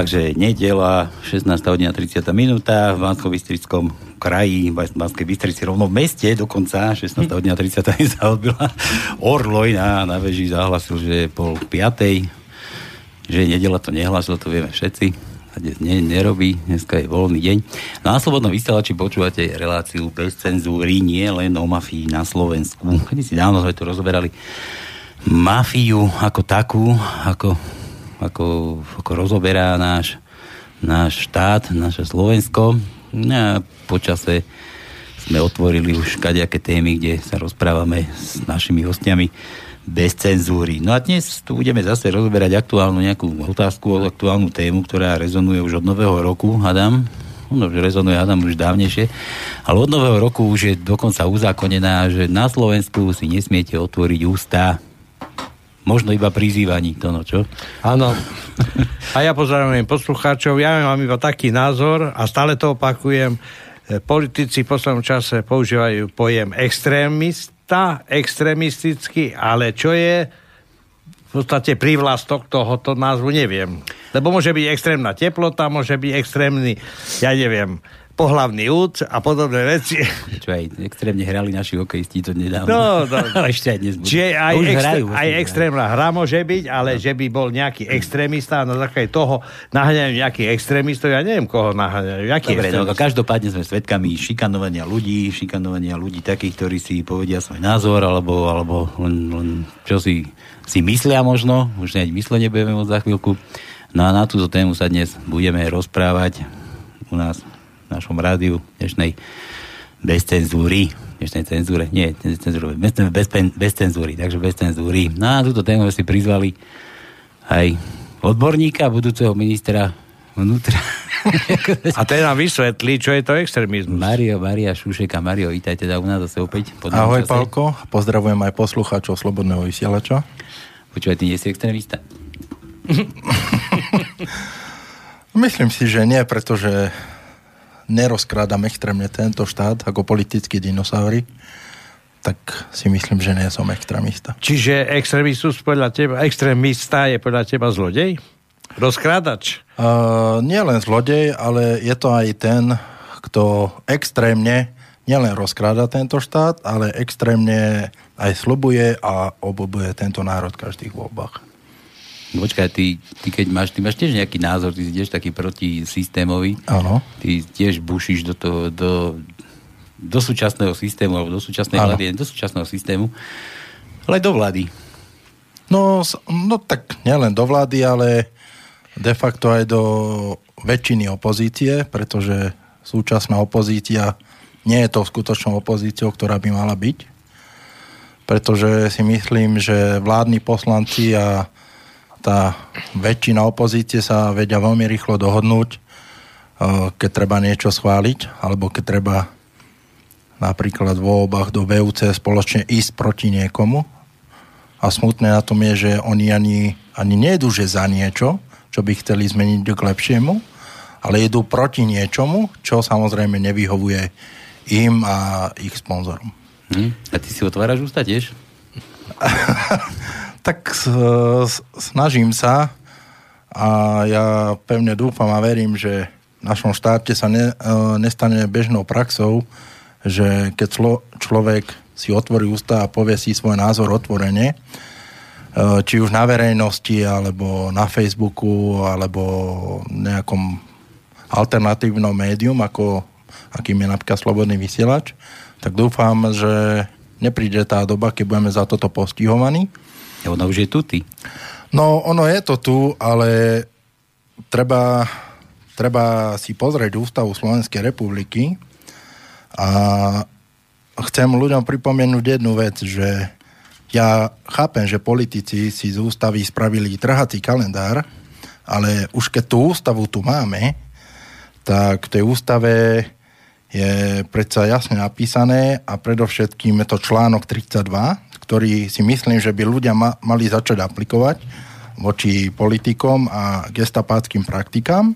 Takže nedela, 16. hodina 30. minúta v bansko kraji, v Banskej Bystrici, rovno v meste dokonca, 16. hodina 30. sa odbila. Orloj na, na veži zahlasil, že je pol piatej, že nedela to nehlasil, to vieme všetci. A dnes ne, nerobí, dneska je voľný deň. No na Slobodnom vysielači počúvate reláciu bez cenzúry, nie len o mafii na Slovensku. Kedy si dávno sme tu rozoberali mafiu ako takú, ako ako, ako rozoberá náš, náš štát, naše Slovensko. A počase sme otvorili už kadejaké témy, kde sa rozprávame s našimi hostiami bez cenzúry. No a dnes tu budeme zase rozoberať aktuálnu nejakú otázku, aktuálnu tému, ktorá rezonuje už od nového roku, Adam. No, že rezonuje Adam už dávnejšie. Ale od nového roku už je dokonca uzákonená, že na Slovensku si nesmiete otvoriť ústa Možno iba prizývaní, to no čo? Áno. A ja pozdravujem poslucháčov. Ja mám iba taký názor a stále to opakujem. Politici v poslednom čase používajú pojem extrémista, extrémistický, ale čo je v podstate prívlastok tohoto názvu, neviem. Lebo môže byť extrémna teplota, môže byť extrémny, ja neviem, pohlavný út a podobné veci. Čo aj extrémne hrali naši hokejisti to nedávno. No, no. ešte aj dnes budú. Čiže aj, extré, hrajú, aj extrémna hra môže byť, ale no. že by bol nejaký extrémista a na základe toho naháňajú nejakých extrémistov, ja neviem, koho naháňajú. Dobre, no, každopádne sme svedkami šikanovania ľudí, šikanovania ľudí takých, ktorí si povedia svoj názor, alebo, alebo len, len čo si, si myslia možno, už ani myslenie budeme môcť za chvíľku. No a na túto tému sa dnes budeme rozprávať u nás našom rádiu dnešnej bez cenzúry, dnešnej cenzúre, nie, cenzúre, bez, bez, bez cenzúry, takže bez cenzúry. No a túto tému si prizvali aj odborníka, budúceho ministra vnútra. A ten nám vysvetlí, čo je to extrémizmus. Mario, Maria Šušeka. Mario, vítajte teda u nás zase opäť. Ahoj, čase. Palko. Pozdravujem aj poslucháčov Slobodného vysielača. Počúvaj, ty nie si extrémista? Myslím si, že nie, pretože nerozkrádam extrémne tento štát ako politickí dinosaury, tak si myslím, že nie som extrémista. Čiže extrémistus podľa teba, extrémista je podľa teba zlodej? Rozkrádač? Uh, nie len zlodej, ale je to aj ten, kto extrémne nielen rozkráda tento štát, ale extrémne aj slubuje a obobuje tento národ v každých voľbách. No počkaj, ty, ty keď máš, ty máš tiež nejaký názor, ty si tiež taký protisystémový. Áno. Ty tiež bušíš do, toho, do, do súčasného systému, alebo do súčasnej ano. vlády, do súčasného systému, ale do vlády. No, no tak nielen do vlády, ale de facto aj do väčšiny opozície, pretože súčasná opozícia nie je to skutočnou opozíciou, ktorá by mala byť. Pretože si myslím, že vládni poslanci a tá väčšina opozície sa vedia veľmi rýchlo dohodnúť, eh, keď treba niečo schváliť, alebo keď treba napríklad v voľbách do VUC spoločne ísť proti niekomu. A smutné na tom je, že oni ani, ani nejdu, že za niečo, čo by chceli zmeniť k lepšiemu, ale idú proti niečomu, čo samozrejme nevyhovuje im a ich sponzorom. Hm? A ty si otváraš ústa tiež? Tak snažím sa a ja pevne dúfam a verím, že v našom štáte sa ne, e, nestane bežnou praxou, že keď člo, človek si otvorí ústa a povie si svoj názor otvorene, e, či už na verejnosti, alebo na Facebooku, alebo nejakom alternatívnom médium, ako akým je napríklad Slobodný vysielač, tak dúfam, že nepríde tá doba, keď budeme za toto postihovaní ona už je tu, ty. No, ono je to tu, ale treba, treba si pozrieť Ústavu Slovenskej republiky a chcem ľuďom pripomenúť jednu vec, že ja chápem, že politici si z ústavy spravili trhací kalendár, ale už keď tú ústavu tu máme, tak v tej ústave je predsa jasne napísané a predovšetkým je to článok 32, ktorý si myslím, že by ľudia ma, mali začať aplikovať voči politikom a gestapáckým praktikám.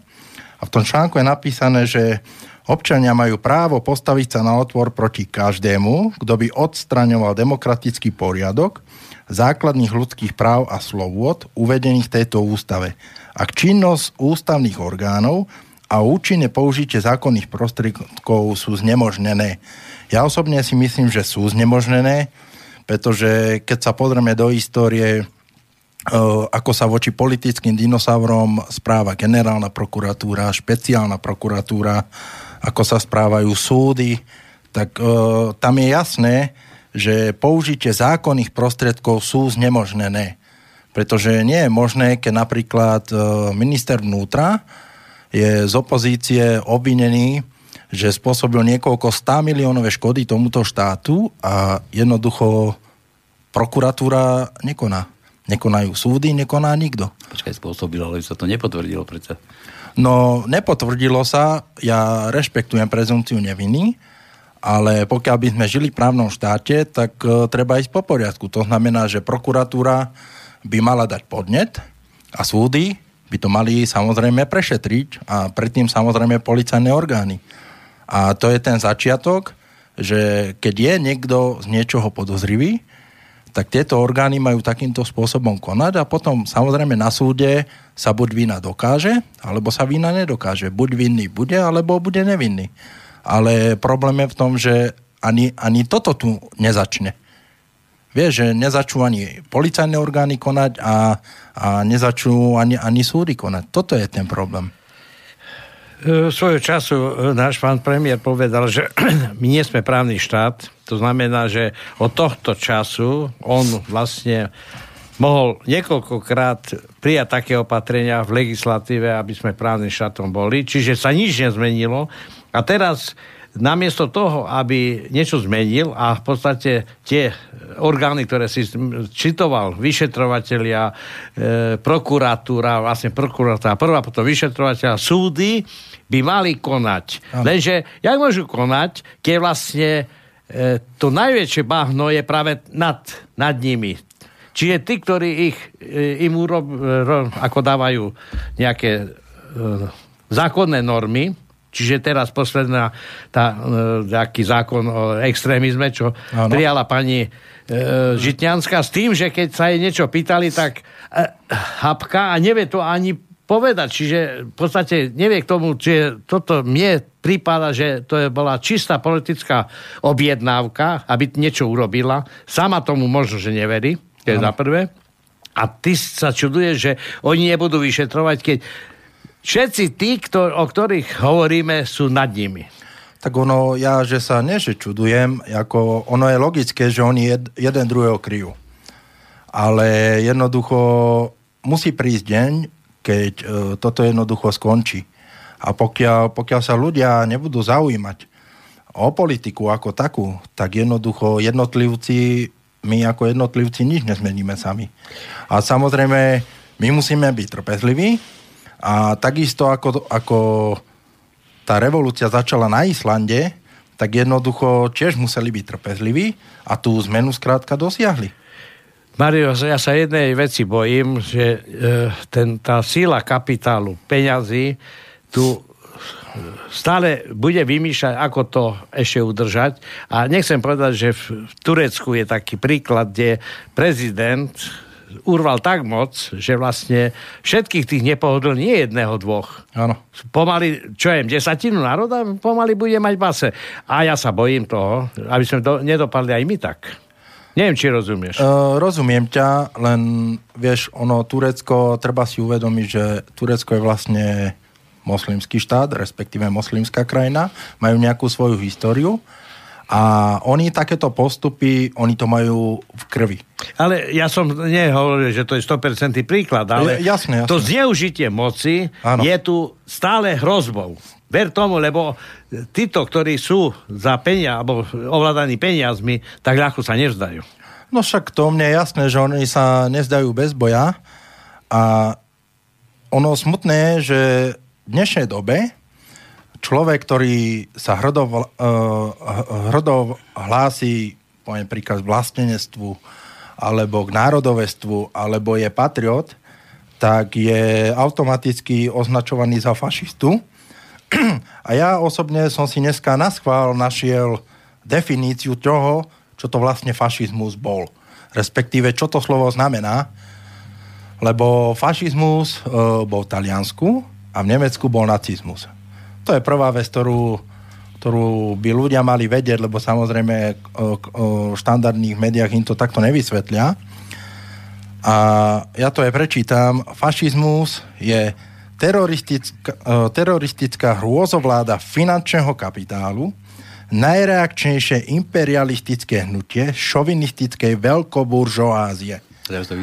A v tom článku je napísané, že občania majú právo postaviť sa na otvor proti každému, kto by odstraňoval demokratický poriadok základných ľudských práv a slobôd uvedených v tejto ústave. Ak činnosť ústavných orgánov a účinné použitie zákonných prostriedkov sú znemožnené. Ja osobne si myslím, že sú znemožnené, pretože keď sa pozrieme do histórie, e, ako sa voči politickým dinosaurom správa generálna prokuratúra, špeciálna prokuratúra, ako sa správajú súdy, tak e, tam je jasné, že použitie zákonných prostriedkov sú znemožnené. Pretože nie je možné, keď napríklad e, minister vnútra je z opozície obvinený, že spôsobil niekoľko 100 miliónové škody tomuto štátu a jednoducho prokuratúra nekoná. Nekonajú súdy, nekoná nikto. Počkaj, spôsobil, ale sa to nepotvrdilo predsa. No, nepotvrdilo sa, ja rešpektujem prezumciu neviny, ale pokiaľ by sme žili v právnom štáte, tak uh, treba ísť po poriadku. To znamená, že prokuratúra by mala dať podnet a súdy by to mali samozrejme prešetriť a predtým samozrejme policajné orgány. A to je ten začiatok, že keď je niekto z niečoho podozrivý, tak tieto orgány majú takýmto spôsobom konať a potom samozrejme na súde sa buď vina dokáže, alebo sa vina nedokáže. Buď vinný bude, alebo bude nevinný. Ale problém je v tom, že ani, ani toto tu nezačne. Vieš, že nezačnú ani policajné orgány konať a, a nezačnú ani, ani súdy konať. Toto je ten problém. E, svojho času e, náš pán premiér povedal, že my nie sme právny štát. To znamená, že od tohto času on vlastne mohol niekoľkokrát prijať také opatrenia v legislatíve, aby sme právnym štátom boli. Čiže sa nič nezmenilo a teraz namiesto toho, aby niečo zmenil a v podstate tie orgány, ktoré si čitoval, vyšetrovateľia, e, prokuratúra, vlastne prokuratúra prvá, potom vyšetrovateľa, súdy by mali konať. Ano. Lenže, jak môžu konať, keď vlastne e, to najväčšie bahno je práve nad, nad nimi. Čiže tí, ktorí ich, e, im urob, ro, ako dávajú nejaké e, zákonné normy, Čiže teraz posledná tá, e, taký zákon o extrémizme, čo ano. prijala pani e, Žitňanská s tým, že keď sa jej niečo pýtali, tak e, hapka a nevie to ani povedať. Čiže v podstate nevie k tomu, čiže toto mne prípada, že to je bola čistá politická objednávka, aby niečo urobila. Sama tomu možno, že neverí, to je za prvé. A ty sa čuduješ, že oni nebudú vyšetrovať, keď všetci tí, ktor- o ktorých hovoríme, sú nad nimi. Tak ono, ja, že sa nie, ako ono je logické, že oni jed, jeden druhého kryjú. Ale jednoducho musí prísť deň, keď e, toto jednoducho skončí. A pokiaľ, pokiaľ sa ľudia nebudú zaujímať o politiku ako takú, tak jednoducho jednotlivci, my ako jednotlivci nič nezmeníme sami. A samozrejme, my musíme byť trpezliví, a takisto ako, ako tá revolúcia začala na Islande, tak jednoducho tiež museli byť trpezliví a tú zmenu skrátka dosiahli. Mario, ja sa jednej veci bojím, že e, ten, tá síla kapitálu, peňazí, tu stále bude vymýšľať, ako to ešte udržať. A nechcem povedať, že v Turecku je taký príklad, kde prezident urval tak moc, že vlastne všetkých tých nepohodl nie jedného, dvoch. Áno. Pomaly, čo je, desatinu národa, pomaly bude mať base. A ja sa bojím toho, aby sme do, nedopadli aj my tak. Neviem, či rozumieš. Uh, rozumiem ťa, len vieš, ono Turecko, treba si uvedomiť, že Turecko je vlastne moslimský štát, respektíve moslimská krajina, majú nejakú svoju históriu a oni takéto postupy, oni to majú v krvi. Ale ja som nehovoril, že to je 100% príklad, ale jasne, jasne. to zneužitie moci ano. je tu stále hrozbou. Ver tomu, lebo títo, ktorí sú za penia, alebo ovládaní peniazmi, tak ľahko sa nevzdajú. No však to mne je jasné, že oni sa nezdajú bez boja a ono smutné je, že v dnešnej dobe človek, ktorý sa hrdov, uh, hrdov hlási, poviem príkaz, vlastenectvu, alebo k národovestvu, alebo je patriot, tak je automaticky označovaný za fašistu. A ja osobne som si dneska na našiel definíciu toho, čo to vlastne fašizmus bol. respektíve čo to slovo znamená, lebo fašizmus e, bol v Taliansku a v Nemecku bol nacizmus. To je prvá vec, ktorú, ktorú by ľudia mali vedieť, lebo samozrejme e, v štandardných médiách im to takto nevysvetlia. A ja to aj prečítam. Fašizmus je teroristická, e, teroristická hrôzovláda finančného kapitálu, najreakčnejšie imperialistické hnutie šovinistickej veľkoburžoázie.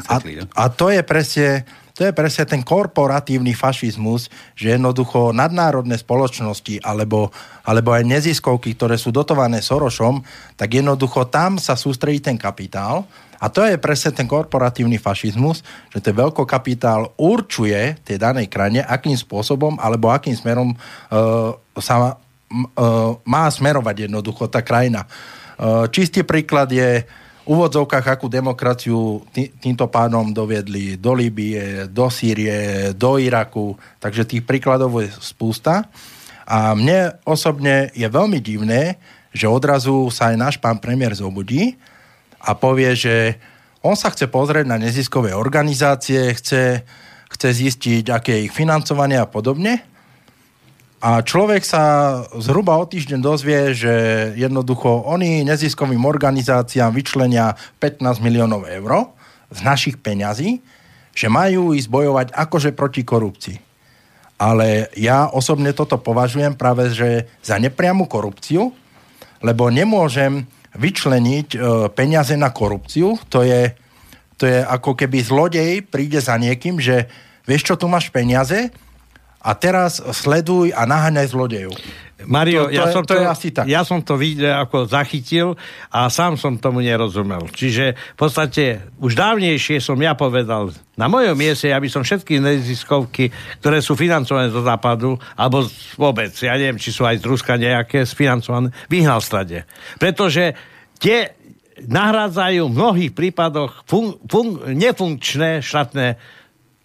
A, a to je presne to je presne ten korporatívny fašizmus, že jednoducho nadnárodné spoločnosti alebo, alebo aj neziskovky, ktoré sú dotované Sorošom, tak jednoducho tam sa sústredí ten kapitál a to je presne ten korporatívny fašizmus, že ten veľkokapitál určuje tej danej krajine, akým spôsobom alebo akým smerom uh, sa uh, má smerovať jednoducho tá krajina. Uh, čistý príklad je úvodzovkách, akú demokraciu tý, týmto pánom doviedli do Líbie, do Sýrie, do Iraku, takže tých príkladov je spústa. A mne osobne je veľmi divné, že odrazu sa aj náš pán premiér zobudí a povie, že on sa chce pozrieť na neziskové organizácie, chce, chce zistiť, aké je ich financovanie a podobne. A človek sa zhruba o týždeň dozvie, že jednoducho oni neziskovým organizáciám vyčlenia 15 miliónov eur z našich peňazí, že majú ísť bojovať akože proti korupcii. Ale ja osobne toto považujem práve že za nepriamu korupciu, lebo nemôžem vyčleniť e, peniaze na korupciu. To je, to je ako keby zlodej príde za niekým, že vieš čo, tu máš peniaze, a teraz sleduj a naháňaj zlodejov. Mario, to, to ja, je, som to, to asi tak. ja som to video ako zachytil a sám som tomu nerozumel. Čiže v podstate už dávnejšie som ja povedal, na mojom mieste, aby som všetky neziskovky, ktoré sú financované zo západu, alebo vôbec, ja neviem, či sú aj z Ruska nejaké sfinancované, vyhnal strade. Pretože tie nahrádzajú v mnohých prípadoch fun- fun- nefunkčné štátne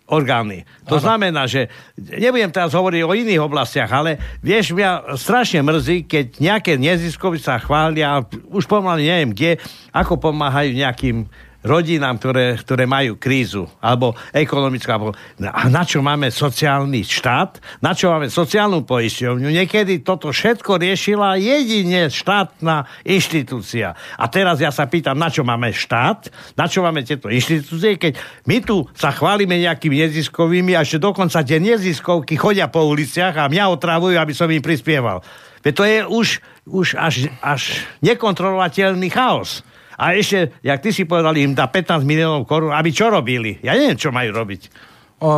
orgány. To ano. znamená, že nebudem teraz hovoriť o iných oblastiach, ale vieš, mňa strašne mrzí, keď nejaké neziskovy sa chvália, už pomaly neviem kde, ako pomáhajú nejakým rodinám, ktoré, ktoré majú krízu, alebo ekonomickú. Alebo, a na čo máme sociálny štát? Na čo máme sociálnu poisťovňu? Niekedy toto všetko riešila jedine štátna inštitúcia. A teraz ja sa pýtam, na čo máme štát? Na čo máme tieto inštitúcie? Keď my tu sa chválime nejakými neziskovými a ešte dokonca tie neziskovky chodia po uliciach a mňa otravujú, aby som im prispieval. Veď to je už, už až, až nekontrolovateľný chaos. A ešte, jak ty si povedal, im dá 15 miliónov korún, aby čo robili? Ja neviem, čo majú robiť. O,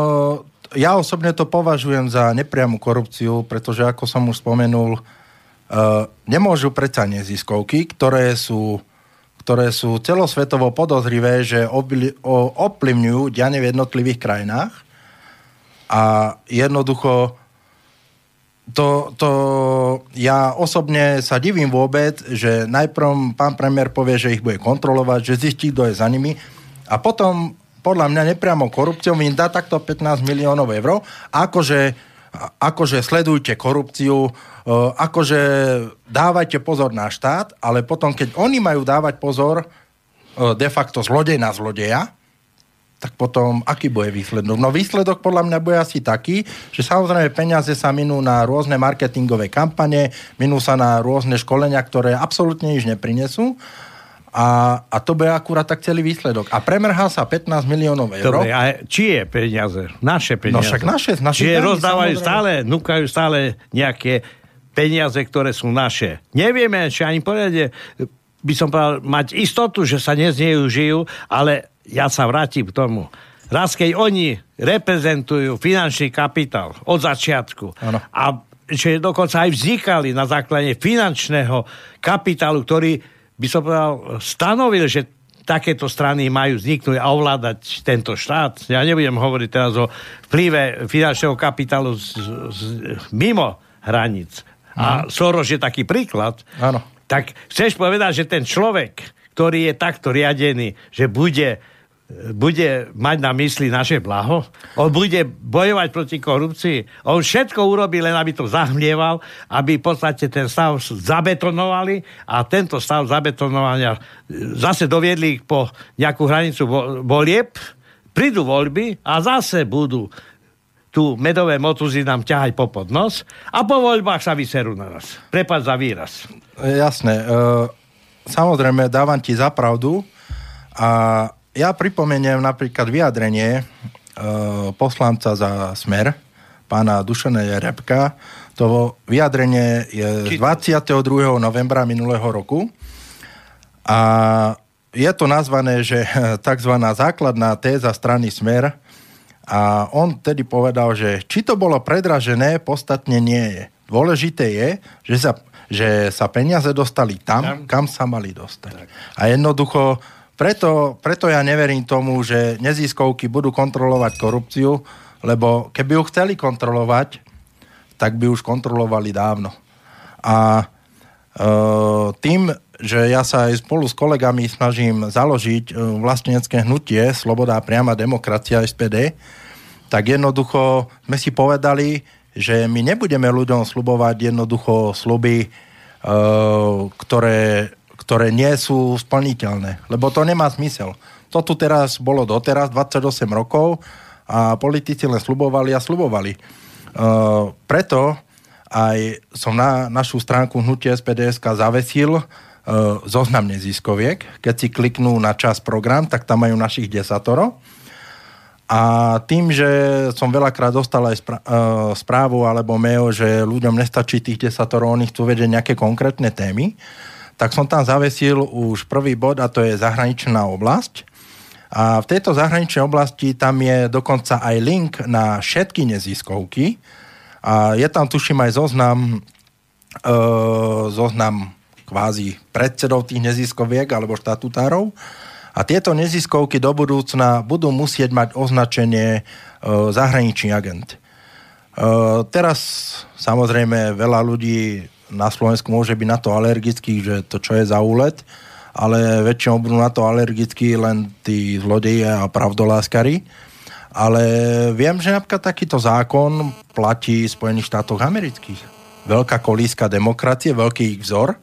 ja osobne to považujem za nepriamu korupciu, pretože ako som už spomenul, uh, nemôžu predsa neziskovky, ktoré sú, ktoré sú celosvetovo podozrivé, že ovplyvňujú diane v jednotlivých krajinách a jednoducho to, to ja osobne sa divím vôbec, že najprv pán premiér povie, že ich bude kontrolovať, že zistí, kto je za nimi a potom podľa mňa nepriamo korupciou im dá takto 15 miliónov eur, akože, akože sledujte korupciu, e, akože dávajte pozor na štát, ale potom, keď oni majú dávať pozor e, de facto zlodej na zlodeja, tak potom aký bude výsledok? No výsledok podľa mňa bude asi taký, že samozrejme peniaze sa minú na rôzne marketingové kampane, minú sa na rôzne školenia, ktoré absolútne nič neprinesú a, a to bude akurát tak celý výsledok. A premerhá sa 15 miliónov eur. Dobre, a čie peniaze? Naše peniaze. No však naše. naše Čiže rozdávajú samozrejme. stále, núkajú stále nejaké peniaze, ktoré sú naše. Nevieme, či ani povedať, by som povedal, mať istotu, že sa nezneužijú, ale ja sa vrátim k tomu. Raz, keď oni reprezentujú finančný kapitál od začiatku ano. a že dokonca aj vznikali na základe finančného kapitálu, ktorý by som povedal, stanovil, že takéto strany majú vzniknúť a ovládať tento štát. Ja nebudem hovoriť teraz o vplyve finančného kapitálu z, z, mimo hranic. A Soros je taký príklad. Áno. Tak chceš povedať, že ten človek, ktorý je takto riadený, že bude bude mať na mysli naše blaho? On bude bojovať proti korupcii? On všetko urobí, len aby to zahmlieval, aby v podstate ten stav zabetonovali a tento stav zabetonovania zase doviedli po nejakú hranicu volieb, prídu voľby a zase budú tu medové motuzy nám ťahať po podnos a po voľbách sa vyserú na nás. Prepad za výraz. Jasné. E, samozrejme, dávam ti za pravdu a ja pripomeniem napríklad vyjadrenie e, poslanca za Smer, pána Dušana Repka. To vyjadrenie je z 22. novembra minulého roku a je to nazvané, že tzv. základná téza strany Smer a on tedy povedal, že či to bolo predražené, podstatne nie je. Dôležité je, že sa, že sa peniaze dostali tam, kam sa mali dostať. Tak. A jednoducho preto, preto ja neverím tomu, že neziskovky budú kontrolovať korupciu, lebo keby ju chceli kontrolovať, tak by už kontrolovali dávno. A e, tým, že ja sa aj spolu s kolegami snažím založiť e, vlastnenecké hnutie Sloboda a priama demokracia SPD, tak jednoducho sme si povedali, že my nebudeme ľuďom slubovať jednoducho sluby, e, ktoré ktoré nie sú splniteľné. Lebo to nemá zmysel. To tu teraz bolo doteraz, 28 rokov a politici len slubovali a slubovali. Uh, preto aj som na našu stránku hnutie SPDS zavesil uh, zoznam neziskoviek. Keď si kliknú na čas program, tak tam majú našich desatoro. A tým, že som veľakrát dostal aj uh, správu alebo mail, že ľuďom nestačí tých desatorov, oni chcú vedieť nejaké konkrétne témy, tak som tam zavesil už prvý bod a to je zahraničná oblasť. A v tejto zahraničnej oblasti tam je dokonca aj link na všetky neziskovky a je tam tuším aj zoznam, e, zoznam kvázi predsedov tých neziskoviek alebo štatutárov. A tieto neziskovky do budúcna budú musieť mať označenie e, zahraničný agent. E, teraz samozrejme veľa ľudí na Slovensku môže byť na to alergický, že to čo je za úlet, ale väčšinou budú na to alergickí len tí zlodeji a pravdoláskari. Ale viem, že napríklad takýto zákon platí v Spojených štátoch amerických. Veľká kolíska demokracie, veľký ich vzor.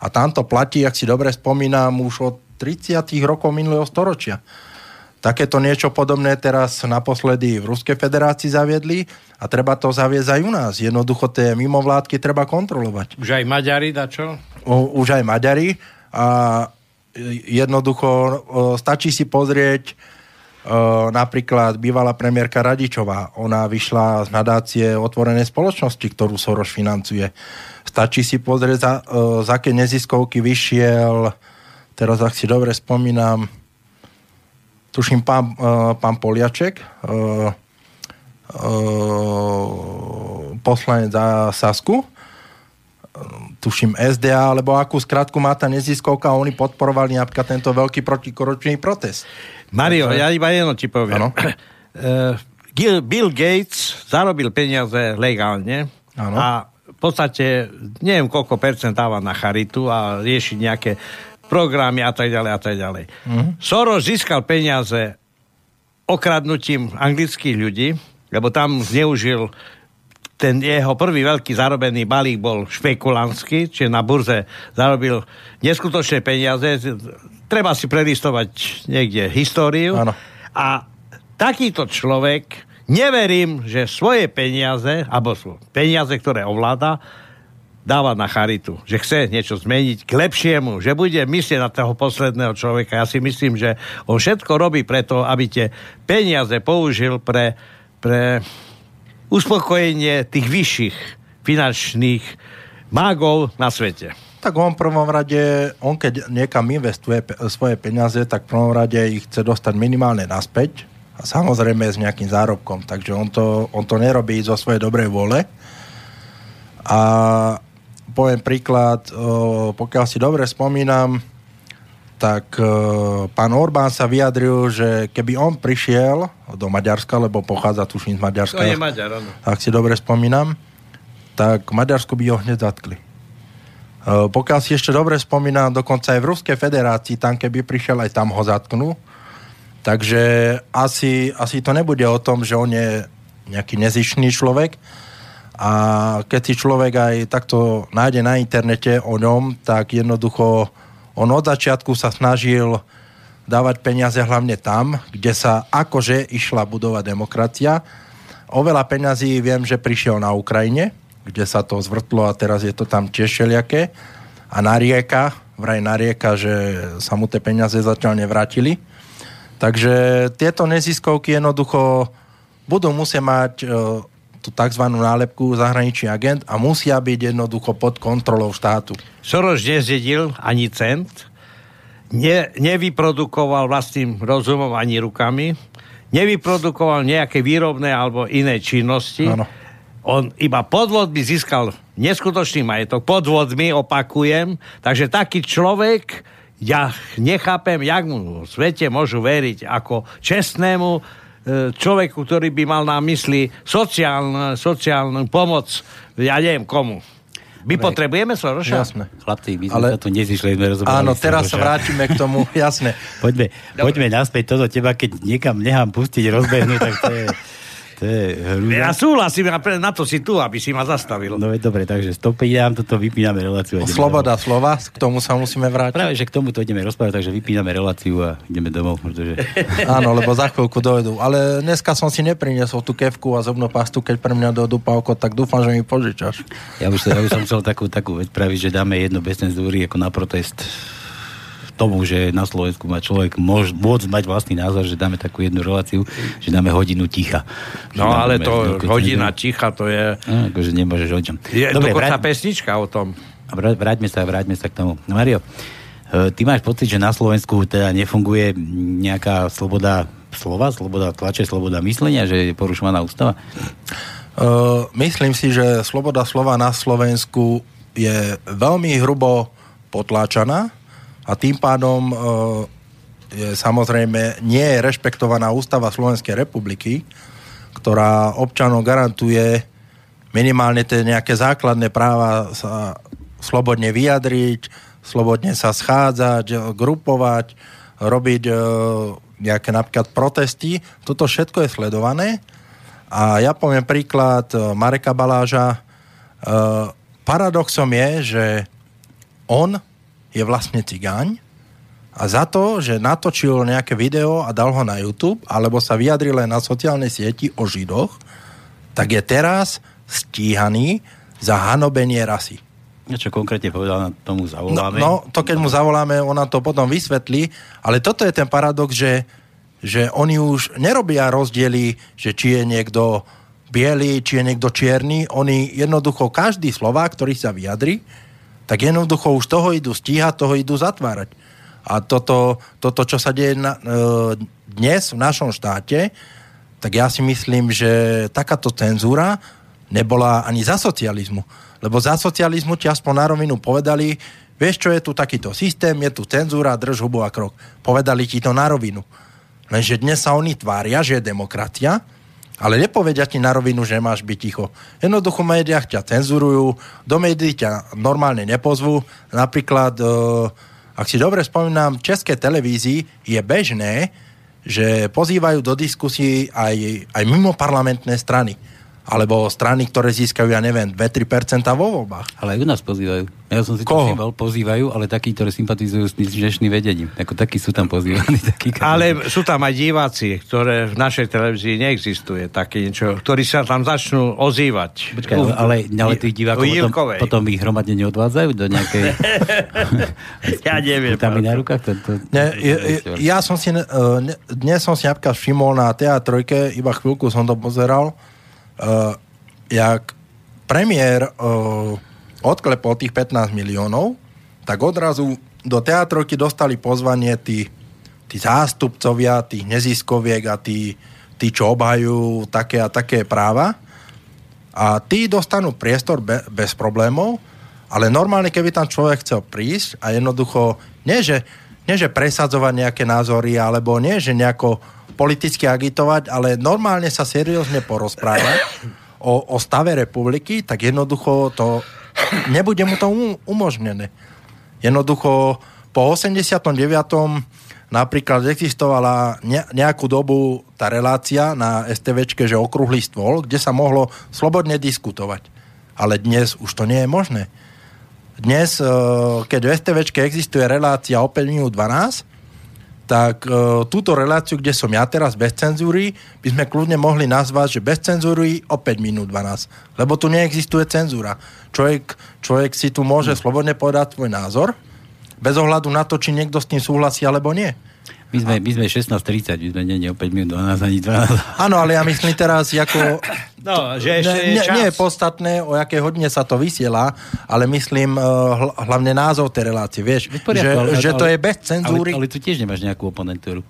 A tam to platí, ak si dobre spomínam, už od 30. rokov minulého storočia. Takéto niečo podobné teraz naposledy v Ruskej federácii zaviedli a treba to zaviesť aj u nás. Jednoducho tie mimovládky treba kontrolovať. Už aj Maďari, da čo? U, už aj Maďari a jednoducho stačí si pozrieť napríklad bývalá premiérka Radičová. Ona vyšla z nadácie otvorenej spoločnosti, ktorú Soros financuje. Stačí si pozrieť, za, za aké neziskovky vyšiel, teraz ak si dobre spomínam, tuším pán, uh, pán Poliaček, poslanec za Sasku, tuším SDA, alebo akú skratku má tá neziskovka oni podporovali napríklad tento veľký protikorupčný protest. Mario, Takže... ja iba jedno ti poviem. Bill Gates zarobil peniaze legálne ano. a v podstate neviem koľko percent dáva na charitu a rieši nejaké programy a tak ďalej a tak ďalej. Mm-hmm. Soros získal peniaze okradnutím anglických ľudí, lebo tam zneužil ten jeho prvý veľký zarobený balík bol špekulantský, čiže na burze zarobil neskutočné peniaze. Treba si prelistovať niekde históriu. Ano. A takýto človek, neverím, že svoje peniaze, alebo peniaze, ktoré ovláda, dáva na charitu, že chce niečo zmeniť k lepšiemu, že bude myslieť na toho posledného človeka. Ja si myslím, že on všetko robí preto, aby tie peniaze použil pre, pre uspokojenie tých vyšších finančných mágov na svete. Tak on v prvom rade, on keď niekam investuje svoje peniaze, tak v prvom rade ich chce dostať minimálne naspäť a samozrejme s nejakým zárobkom. Takže on to, on to nerobí zo svojej dobrej vole. A poviem príklad, pokiaľ si dobre spomínam, tak pán Orbán sa vyjadril, že keby on prišiel do Maďarska, lebo pochádza tuším z Maďarska, to je Maďar, ano. ak si dobre spomínam, tak Maďarsku by ho hneď zatkli. Pokiaľ si ešte dobre spomínam, dokonca aj v Ruskej federácii, tam keby prišiel, aj tam ho zatknú. Takže asi, asi to nebude o tom, že on je nejaký nezišný človek, a keď si človek aj takto nájde na internete o ňom, tak jednoducho on od začiatku sa snažil dávať peniaze hlavne tam, kde sa akože išla budovať demokracia. Oveľa peňazí viem, že prišiel na Ukrajine, kde sa to zvrtlo a teraz je to tam tiež všelijaké. A narieka, vraj narieka, že sa mu tie peniaze zatiaľ nevrátili. Takže tieto neziskovky jednoducho budú musieť mať e, tú tzv. nálepku zahraničný agent a musia byť jednoducho pod kontrolou štátu. Soros nezjedil ani cent, ne, nevyprodukoval vlastným rozumom ani rukami, nevyprodukoval nejaké výrobné alebo iné činnosti. Ano. On iba podvodmi získal neskutočný majetok. Podvodmi, opakujem. Takže taký človek, ja nechápem, jak mu v svete môžu veriť ako čestnému, človeku, ktorý by mal na mysli sociálnu, sociálnu pomoc, ja neviem komu. My Dobre. potrebujeme Soroša? Jasné. Chlapci, my sme Ale... sa tu nezišli, sme rozobrali Áno, teraz Soroša. sa vrátime k tomu, jasné. poďme, poďme naspäť toto teba, keď niekam nechám pustiť, rozbehnúť, tak to je... To je hrúza. Ja súhlasím, a na to si tu, aby si ma zastavil. No dobre, takže stopínam, toto vypíname reláciu. Sloboda domov. slova, k tomu sa musíme vrátiť. Práve, že k tomu to ideme rozprávať, takže vypíname reláciu a ideme domov. Pretože... Áno, lebo za chvíľku dojdú. Ale dneska som si nepriniesol tú kevku a zobnú pastu, keď pre mňa dojdú pavko, tak dúfam, že mi požičaš. Ja už, ja už som chcel takú, takú vec praviť, že dáme jedno bez cenzúry ako na protest tomu, že na Slovensku má človek môž, môcť mať vlastný názor, že dáme takú jednu reláciu, že dáme hodinu ticha. No ale to hodina ticha, to je... No, akože nemôžeš o čom. Je Dobre, dokonca vrát... pesnička o tom. Vráťme sa, vráťme sa k tomu. No, Mario, e, ty máš pocit, že na Slovensku teda nefunguje nejaká sloboda slova, sloboda tlače, sloboda myslenia, že je porušovaná ústava? Uh, myslím si, že sloboda slova na Slovensku je veľmi hrubo potláčaná a tým pádom e, je samozrejme nie je rešpektovaná ústava Slovenskej republiky, ktorá občanom garantuje minimálne tie nejaké základné práva sa slobodne vyjadriť, slobodne sa schádzať, grupovať, robiť e, nejaké napríklad protesty. Toto všetko je sledované. A ja poviem príklad e, Mareka Baláža. Paradoxom je, že on je vlastne cigáň a za to, že natočil nejaké video a dal ho na YouTube, alebo sa vyjadril len na sociálnej sieti o Židoch, tak je teraz stíhaný za hanobenie rasy. Niečo konkrétne povedal, na tomu zavoláme. No, no, to keď mu zavoláme, ona to potom vysvetlí, ale toto je ten paradox, že, že oni už nerobia rozdiely, že či je niekto biely, či je niekto čierny, oni jednoducho každý slovák, ktorý sa vyjadri, tak jednoducho už toho idú stíhať, toho idú zatvárať. A toto, toto čo sa deje na, e, dnes v našom štáte, tak ja si myslím, že takáto cenzúra nebola ani za socializmu. Lebo za socializmu ti aspoň na rovinu povedali, vieš čo, je tu takýto systém, je tu cenzúra, drž hubu a krok. Povedali ti to na rovinu. Lenže dnes sa oni tvária, že je demokratia, ale nepovedia ti na rovinu, že máš byť ticho. Jednoducho v ťa cenzurujú, do médií ťa normálne nepozvú. Napríklad, e, ak si dobre spomínam, v českej televízii je bežné, že pozývajú do diskusí aj, aj mimo strany alebo strany, ktoré získajú, ja neviem, 2-3% vo voľbách. Ale aj u nás pozývajú. Ja som si Koho? to všimol, pozývajú, ale takí, ktorí sympatizujú s dnešným vedením. Ako takí sú tam pozývaní. Takí, ale sú tam aj diváci, ktoré v našej televízii neexistuje, taký niečo, ktorí sa tam začnú ozývať. Počkaj, ale, ale, ale tých divákov potom, potom ich hromadne neodvádzajú do nejakej... ja neviem. Tam na rukách? To, to, ne, ja, ja som si, uh, dnes som si napríklad všimol na teatrojke, iba chvíľku som to pozeral, uh, jak premiér uh, odklepol tých 15 miliónov, tak odrazu do teatroky dostali pozvanie tí, tí zástupcovia tých neziskoviek a tí, tí, čo obhajú také a také práva. A tí dostanú priestor be, bez problémov, ale normálne, keby tam človek chcel prísť a jednoducho, nie že, nie že presadzovať nejaké názory, alebo nie, že nejako politicky agitovať, ale normálne sa seriózne porozprávať o, o stave republiky, tak jednoducho to nebude mu to umožnené. Jednoducho po 89. napríklad existovala nejakú dobu tá relácia na STVčke, že okrúhly stôl, kde sa mohlo slobodne diskutovať. Ale dnes už to nie je možné. Dnes, e, keď v STVčke existuje relácia o 5 minút 12, tak e, túto reláciu, kde som ja teraz bez cenzúry, by sme kľudne mohli nazvať, že bez cenzúry o 5 minút 12. Lebo tu neexistuje cenzúra. Človek, človek si tu môže slobodne povedať svoj názor, bez ohľadu na to, či niekto s tým súhlasí alebo nie. My sme, my sme 16.30, my sme nie, nie o 5 minút 12 ani 12. Áno, ale ja myslím teraz, ako... No, že ešte ne, je čas. Nie je podstatné, o aké hodine sa to vysiela, ale myslím uh, hlavne názov tej relácie, vieš, Poriadku, že, ale, že to ale, je bez cenzúry. Ale, ale tu tiež nemáš nejakú oponentúru.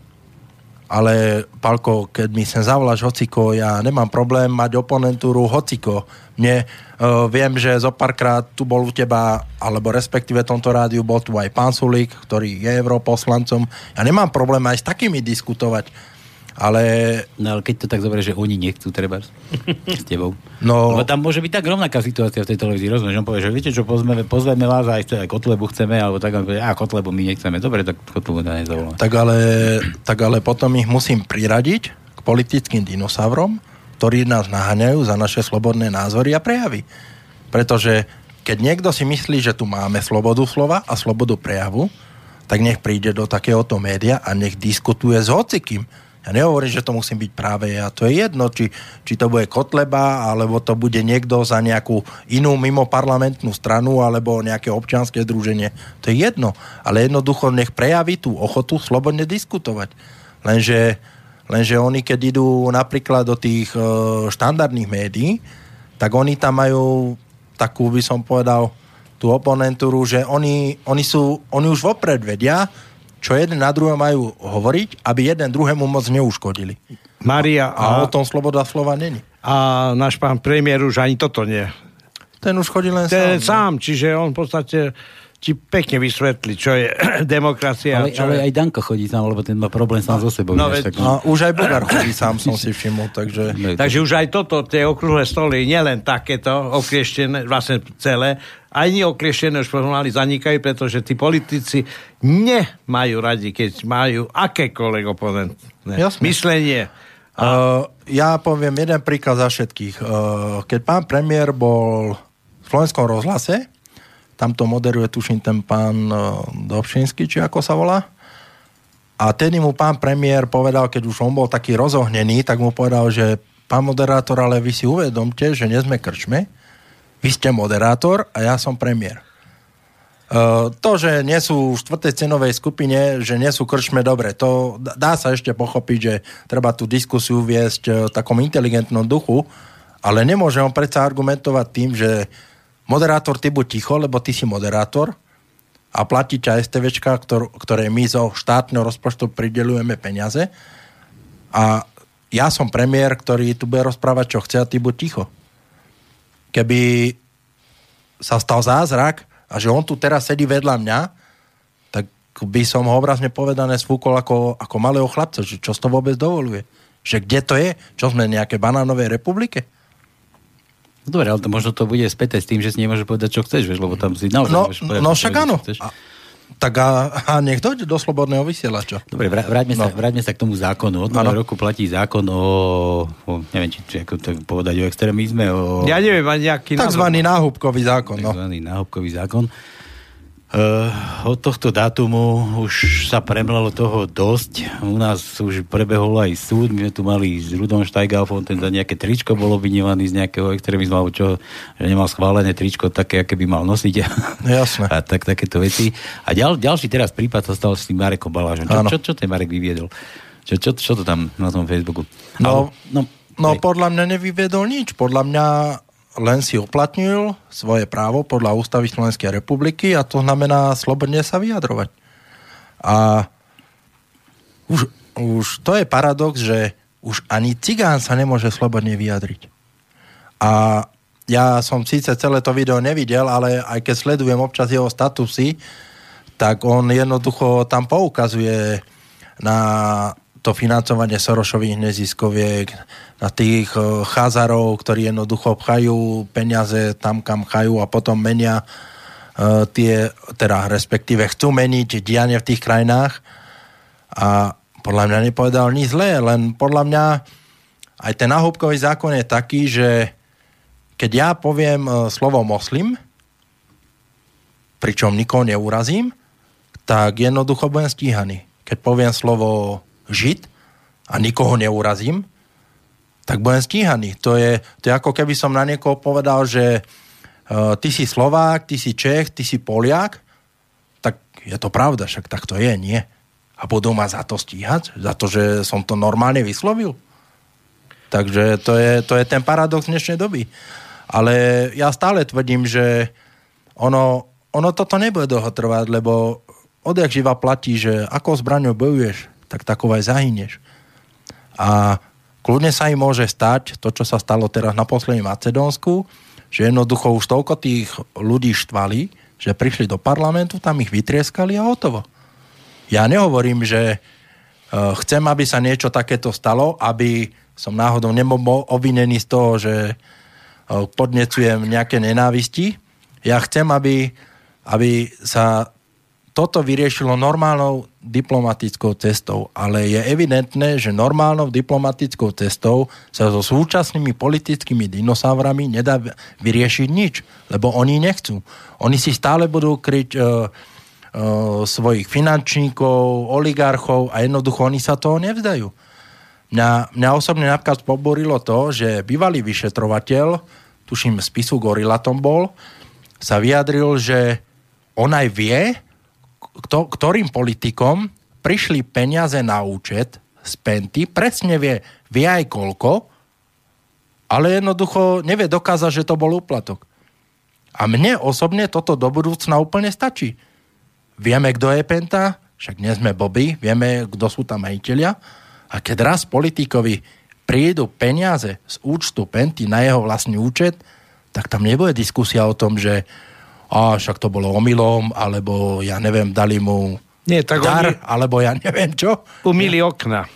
Ale, Palko, keď mi sem zavoláš hociko, ja nemám problém mať oponentúru hociko. Mne, uh, viem, že zo párkrát tu bol u teba, alebo respektíve tomto rádiu bol tu aj pán Sulík, ktorý je europoslancom. Ja nemám problém aj s takými diskutovať ale... No ale keď to tak zoberie, že oni nechcú treba s tebou. No... Lebo tam môže byť tak rovnaká situácia v tej televízii, rozumieš? On povie, že viete čo, pozveme, pozveme vás aj, aj Kotlebu chceme, alebo tak, on povie, a Kotlebu my nechceme. Dobre, tak Kotlebu dá nezavolá. Tak ale, tak ale potom ich musím priradiť k politickým dinosaurom, ktorí nás naháňajú za naše slobodné názory a prejavy. Pretože keď niekto si myslí, že tu máme slobodu slova a slobodu prejavu, tak nech príde do takéhoto média a nech diskutuje s hocikým ja nehovorím, že to musí byť práve ja. To je jedno, či, či to bude Kotleba, alebo to bude niekto za nejakú inú mimo parlamentnú stranu, alebo nejaké občianske združenie. To je jedno. Ale jednoducho nech prejaví tú ochotu slobodne diskutovať. Lenže, lenže oni, keď idú napríklad do tých e, štandardných médií, tak oni tam majú takú, by som povedal, tú oponentúru, že oni, oni, sú, oni už vopred vedia, čo jeden na druhé majú hovoriť, aby jeden druhému moc neuškodili. Maria a, a o tom sloboda slova není. A náš pán premiér už ani toto nie. Ten už chodí len Ten sám. sám, čiže on v podstate ti pekne vysvetlí, čo je demokracia. Ale, čo ale je... aj Danko chodí sám, lebo ten má problém sám so sebou. No, vieš, veď- tak... A už aj Bogar chodí sám, som si všimol, takže... No, Takže už aj toto, tie okrúhle stoly, nielen takéto oklieštené, vlastne celé, aj neoklieštené už pomaly zanikajú, pretože tí politici nemajú radi, keď majú akékoľvek oponentné Jasné. myslenie. Uh, ja poviem jeden príklad za všetkých. Uh, keď pán premiér bol v slovenskom rozhlase, tam to moderuje, tuším, ten pán uh, Dobšinský, či ako sa volá, a tedy mu pán premiér povedal, keď už on bol taký rozohnený, tak mu povedal, že pán moderátor, ale vy si uvedomte, že nie sme krčme, vy ste moderátor a ja som premiér. Uh, to, že nie sú v štvrtej cenovej skupine, že nie sú krčme dobre, to dá sa ešte pochopiť, že treba tú diskusiu viesť uh, v takom inteligentnom duchu, ale nemôže on predsa argumentovať tým, že moderátor, ty buď ticho, lebo ty si moderátor a platí ťa STVčka, ktor- ktoré my zo štátneho rozpočtu pridelujeme peniaze a ja som premiér, ktorý tu bude rozprávať, čo chce a ty buď ticho keby sa stal zázrak a že on tu teraz sedí vedľa mňa, tak by som ho obrazne povedané sfúkol ako, ako malého chlapca, že čo to vôbec dovoluje. Že kde to je? Čo sme nejaké banánovej republike? No Dobre, ale to možno to bude späté s tým, že si nemôže povedať, čo chceš, vieš, lebo tam si naozaj No, povedať, no však áno. A, tak a, a nech dojde do slobodného vysielača. Dobre, vrá- vráťme, sa, No. vráťme sa k tomu zákonu. Od nového roku platí zákon o, o neviem, či, či ako to povedať, o extrémizme, o Ja neviem, ani nejaký... Takzvaný náhubkový zákon. No. takzvaný náhubkový zákon. Uh, od tohto dátumu už sa premlalo toho dosť. U nás už prebehol aj súd. My sme tu mali s Rudom Štajgalfom, ten za nejaké tričko bol obviňovaný z nejakého extrémizmu, alebo čo, že nemal schválené tričko také, aké by mal nosiť. Jasné. A tak, takéto veci. A ďal, ďalší teraz prípad sa stal s tým Marekom Balážom. Čo, čo, čo ten Marek vyviedol? Čo, čo, čo to tam na tom Facebooku? No, no, No hej. podľa mňa nevyviedol nič. Podľa mňa len si uplatnil svoje právo podľa Ústavy Slovenskej republiky a to znamená slobodne sa vyjadrovať. A už, už to je paradox, že už ani cigán sa nemôže slobodne vyjadriť. A ja som síce celé to video nevidel, ale aj keď sledujem občas jeho statusy, tak on jednoducho tam poukazuje na to financovanie Sorošových neziskoviek, na tých eh, cházarov, ktorí jednoducho pchajú peniaze tam, kam chajú a potom menia eh, tie, teda respektíve chcú meniť dianie v tých krajinách. A podľa mňa nepovedal nič zlé, len podľa mňa aj ten náhubkový zákon je taký, že keď ja poviem e, slovo moslim, pričom nikoho neurazím, tak jednoducho budem stíhaný. Keď poviem slovo žid a nikoho neurazím, tak budem stíhaný. To je, to je ako keby som na niekoho povedal, že uh, ty si Slovák, ty si Čech, ty si Poliak, tak je to pravda, však tak to je, nie? A budú ma za to stíhať? Za to, že som to normálne vyslovil? Takže to je, to je ten paradox dnešnej doby. Ale ja stále tvrdím, že ono, ono toto nebude dlho trvať, lebo odjak živa platí, že ako zbraňou bojuješ, tak taková aj zahyneš. A kľudne sa im môže stať to, čo sa stalo teraz na poslednej Macedónsku, že jednoducho už toľko tých ľudí štvali, že prišli do parlamentu, tam ich vytrieskali a hotovo. Ja nehovorím, že uh, chcem, aby sa niečo takéto stalo, aby som náhodou nebol obvinený z toho, že uh, podnecujem nejaké nenávisti. Ja chcem, aby, aby sa toto vyriešilo normálnou diplomatickou cestou, ale je evidentné, že normálnou diplomatickou cestou sa so súčasnými politickými dinosaurami nedá vyriešiť nič, lebo oni nechcú. Oni si stále budú kryť uh, uh, svojich finančníkov, oligarchov a jednoducho oni sa toho nevzdajú. Mňa, mňa osobne napríklad poborilo to, že bývalý vyšetrovateľ, tuším spisu Gorilatom bol, sa vyjadril, že on aj vie, kto, ktorým politikom prišli peniaze na účet z Penty, presne vie, vie aj koľko, ale jednoducho nevie dokázať, že to bol úplatok. A mne osobne toto do budúcna úplne stačí. Vieme, kto je Penta, však nie sme Bobby, vieme, kto sú tam majiteľia. A keď raz politikovi prídu peniaze z účtu Penty na jeho vlastný účet, tak tam nebude diskusia o tom, že a však to bolo omylom, alebo ja neviem, dali mu Nie, tak dar, oni alebo ja neviem čo. umýli okna.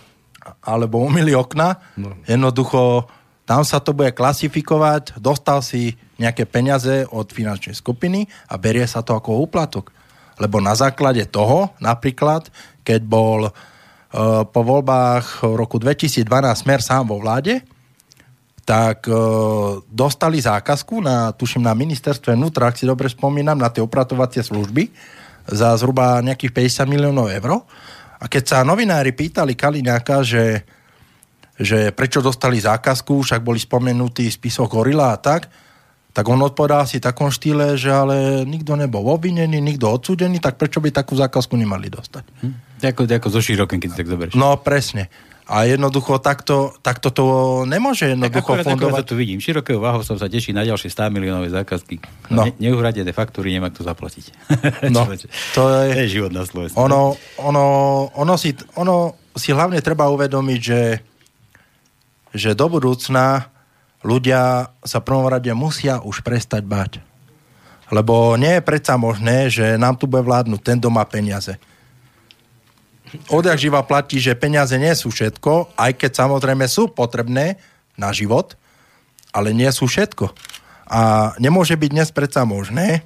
Alebo umýli okna. No. Jednoducho, tam sa to bude klasifikovať, dostal si nejaké peniaze od finančnej skupiny a berie sa to ako úplatok. Lebo na základe toho, napríklad, keď bol uh, po voľbách v roku 2012 smer sám vo vláde, tak e, dostali zákazku na, tuším, na ministerstve vnútra, ak si dobre spomínam, na tie opratovacie služby za zhruba nejakých 50 miliónov eur. A keď sa novinári pýtali Kaliňáka, že, že prečo dostali zákazku, však boli spomenutí v spisoch Gorila a tak, tak on odpovedal si takom štýle, že ale nikto nebol obvinený, nikto odsúdený, tak prečo by takú zákazku nemali dostať? Hm? Ako, ako zo širokem, keď si tak zoberieš. No presne. A jednoducho takto, takto to nemôže jednoducho tak fundovať. to vidím. Širokého váhou som sa teší na ďalšie 100 miliónové zákazky. No. Ne, neuhradené faktúry nemá kto zaplatiť. No, to je- to je život na Slovensku. Ono, ono, ono, si, ono si hlavne treba uvedomiť, že, že do budúcna ľudia sa prvom rade musia už prestať bať. Lebo nie je predsa možné, že nám tu bude vládnuť ten, kto má peniaze. Odjak živa platí, že peniaze nie sú všetko, aj keď samozrejme sú potrebné na život, ale nie sú všetko. A nemôže byť dnes predsa možné,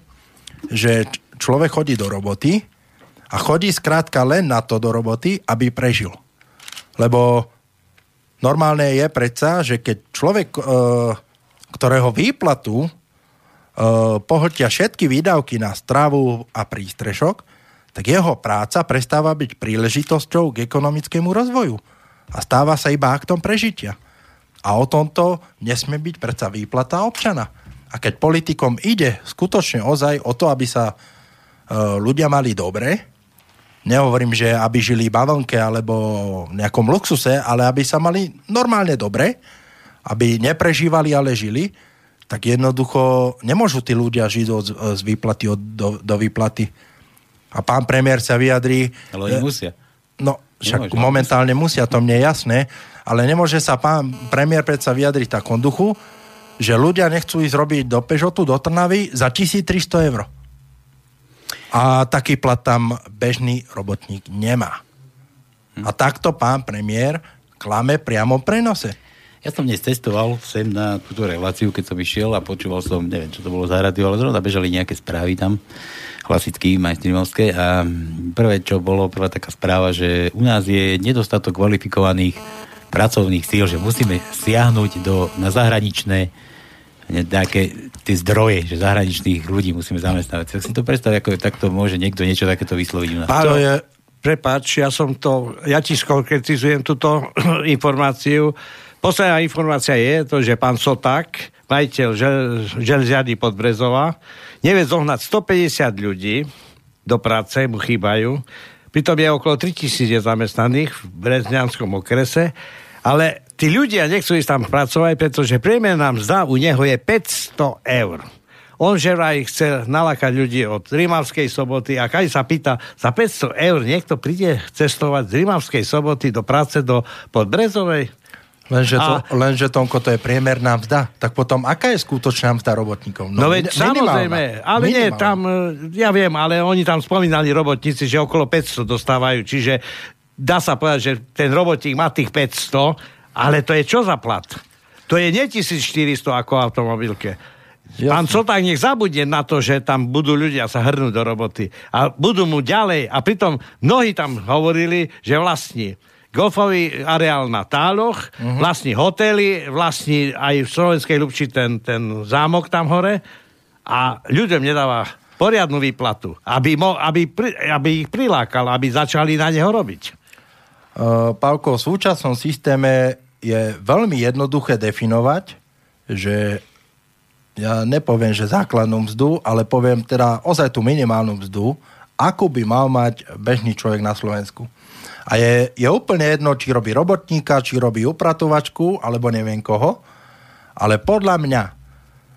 že človek chodí do roboty a chodí skrátka len na to do roboty, aby prežil. Lebo normálne je predsa, že keď človek, e, ktorého výplatu e, pohltia všetky výdavky na stravu a prístrešok, tak jeho práca prestáva byť príležitosťou k ekonomickému rozvoju a stáva sa iba aktom prežitia. A o tomto nesmie byť predsa výplata občana. A keď politikom ide skutočne ozaj o to, aby sa e, ľudia mali dobre, nehovorím, že aby žili bavlnke alebo v nejakom luxuse, ale aby sa mali normálne dobre, aby neprežívali, ale žili, tak jednoducho nemôžu tí ľudia žiť od, z výplaty od, do, do výplaty. A pán premiér sa vyjadrí... Ale oni musia. No, však Nemôže, momentálne musia, to mne je jasné, ale nemôže sa pán premiér predsa vyjadriť takom duchu, že ľudia nechcú ísť robiť do Pešotu, do Trnavy za 1300 eur. A taký plat tam bežný robotník nemá. A takto pán premiér klame priamo prenose. Ja som dnes cestoval sem na túto reláciu, keď som išiel a počúval som, neviem, čo to bolo za rádio, ale zrovna bežali nejaké správy tam, klasicky, majstrimovské a prvé, čo bolo, prvá taká správa, že u nás je nedostatok kvalifikovaných pracovných síl, že musíme siahnuť do, na zahraničné nejaké tie zdroje, že zahraničných ľudí musíme zamestnávať. Tak si to predstav, ako takto môže niekto niečo takéto vysloviť u nás. To je, prepáč, ja som to, ja ti skonkretizujem túto informáciu. Posledná informácia je to, že pán Soták, majiteľ žel, želziady pod Brezova, nevie zohnať 150 ľudí do práce, mu chýbajú. Pritom je okolo 3000 zamestnaných v Brezňanskom okrese, ale tí ľudia nechcú ísť tam pracovať, pretože priemerná mzda u neho je 500 eur. On že vraj chce nalakať ľudí od Rimavskej soboty a keď sa pýta, za 500 eur niekto príde cestovať z Rimavskej soboty do práce do Podbrezovej? Lenže, to, a... lenže Tonko, to je priemerná mzda. Tak potom, aká je skutočná mzda robotníkov? No, no veď samozrejme, ale minimálna. nie, tam, e, ja viem, ale oni tam spomínali robotníci, že okolo 500 dostávajú, čiže dá sa povedať, že ten robotník má tých 500, ale to je čo za plat? To je nie 1400 ako automobilke. Jasne. Pán Soták nech zabudne na to, že tam budú ľudia sa hrnúť do roboty. A budú mu ďalej. A pritom mnohí tam hovorili, že vlastní golfový areál na Táloch, uh-huh. vlastní hotely, vlastní aj v Slovenskej Ľubči ten, ten zámok tam hore a ľuďom nedáva poriadnu výplatu, aby, mo, aby, pri, aby ich prilákal, aby začali na neho robiť. Uh, Pálko, v súčasnom systéme je veľmi jednoduché definovať, že ja nepoviem, že základnú mzdu, ale poviem teda ozaj tú minimálnu mzdu, ako by mal mať bežný človek na Slovensku. A je, je úplne jedno, či robí robotníka, či robí upratovačku, alebo neviem koho. Ale podľa mňa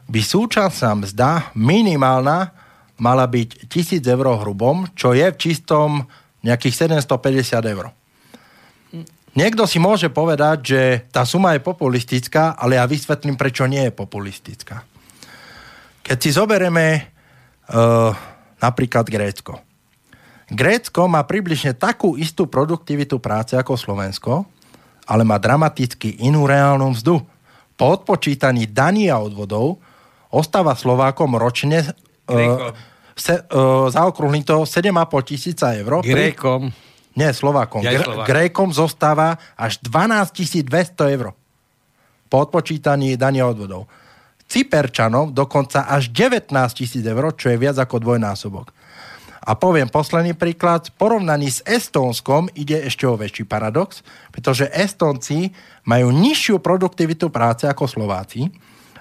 by súčasná mzda minimálna mala byť 1000 eur hrubom, čo je v čistom nejakých 750 eur. Niekto si môže povedať, že tá suma je populistická, ale ja vysvetlím, prečo nie je populistická. Keď si zoberieme uh, napríklad Grécko. Grécko má približne takú istú produktivitu práce ako Slovensko, ale má dramaticky inú reálnu mzdu. Po odpočítaní daní a odvodov ostáva Slovákom ročne uh, se, uh, zaokrúhlim to 7,5 tisíca eur. Grékom. Nie, Slovákom. Ja Gr- Grékom zostáva až 12 200 eur po odpočítaní daní a odvodov. Cyperčanom dokonca až 19 tisíc eur, čo je viac ako dvojnásobok. A poviem posledný príklad. V porovnaní s Estónskom ide ešte o väčší paradox, pretože Estónci majú nižšiu produktivitu práce ako Slováci,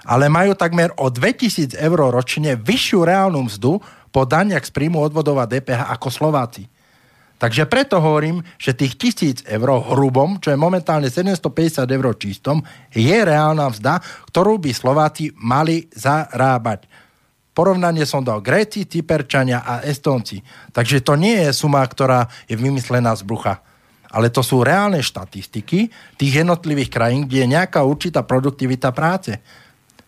ale majú takmer o 2000 eur ročne vyššiu reálnu mzdu po daniach z príjmu odvodov a DPH ako Slováci. Takže preto hovorím, že tých 1000 eur hrubom, čo je momentálne 750 eur čistom, je reálna mzda, ktorú by Slováci mali zarábať porovnanie som dal Gréci, Cyperčania a Estonci. Takže to nie je suma, ktorá je vymyslená z brucha. Ale to sú reálne štatistiky tých jednotlivých krajín, kde je nejaká určitá produktivita práce.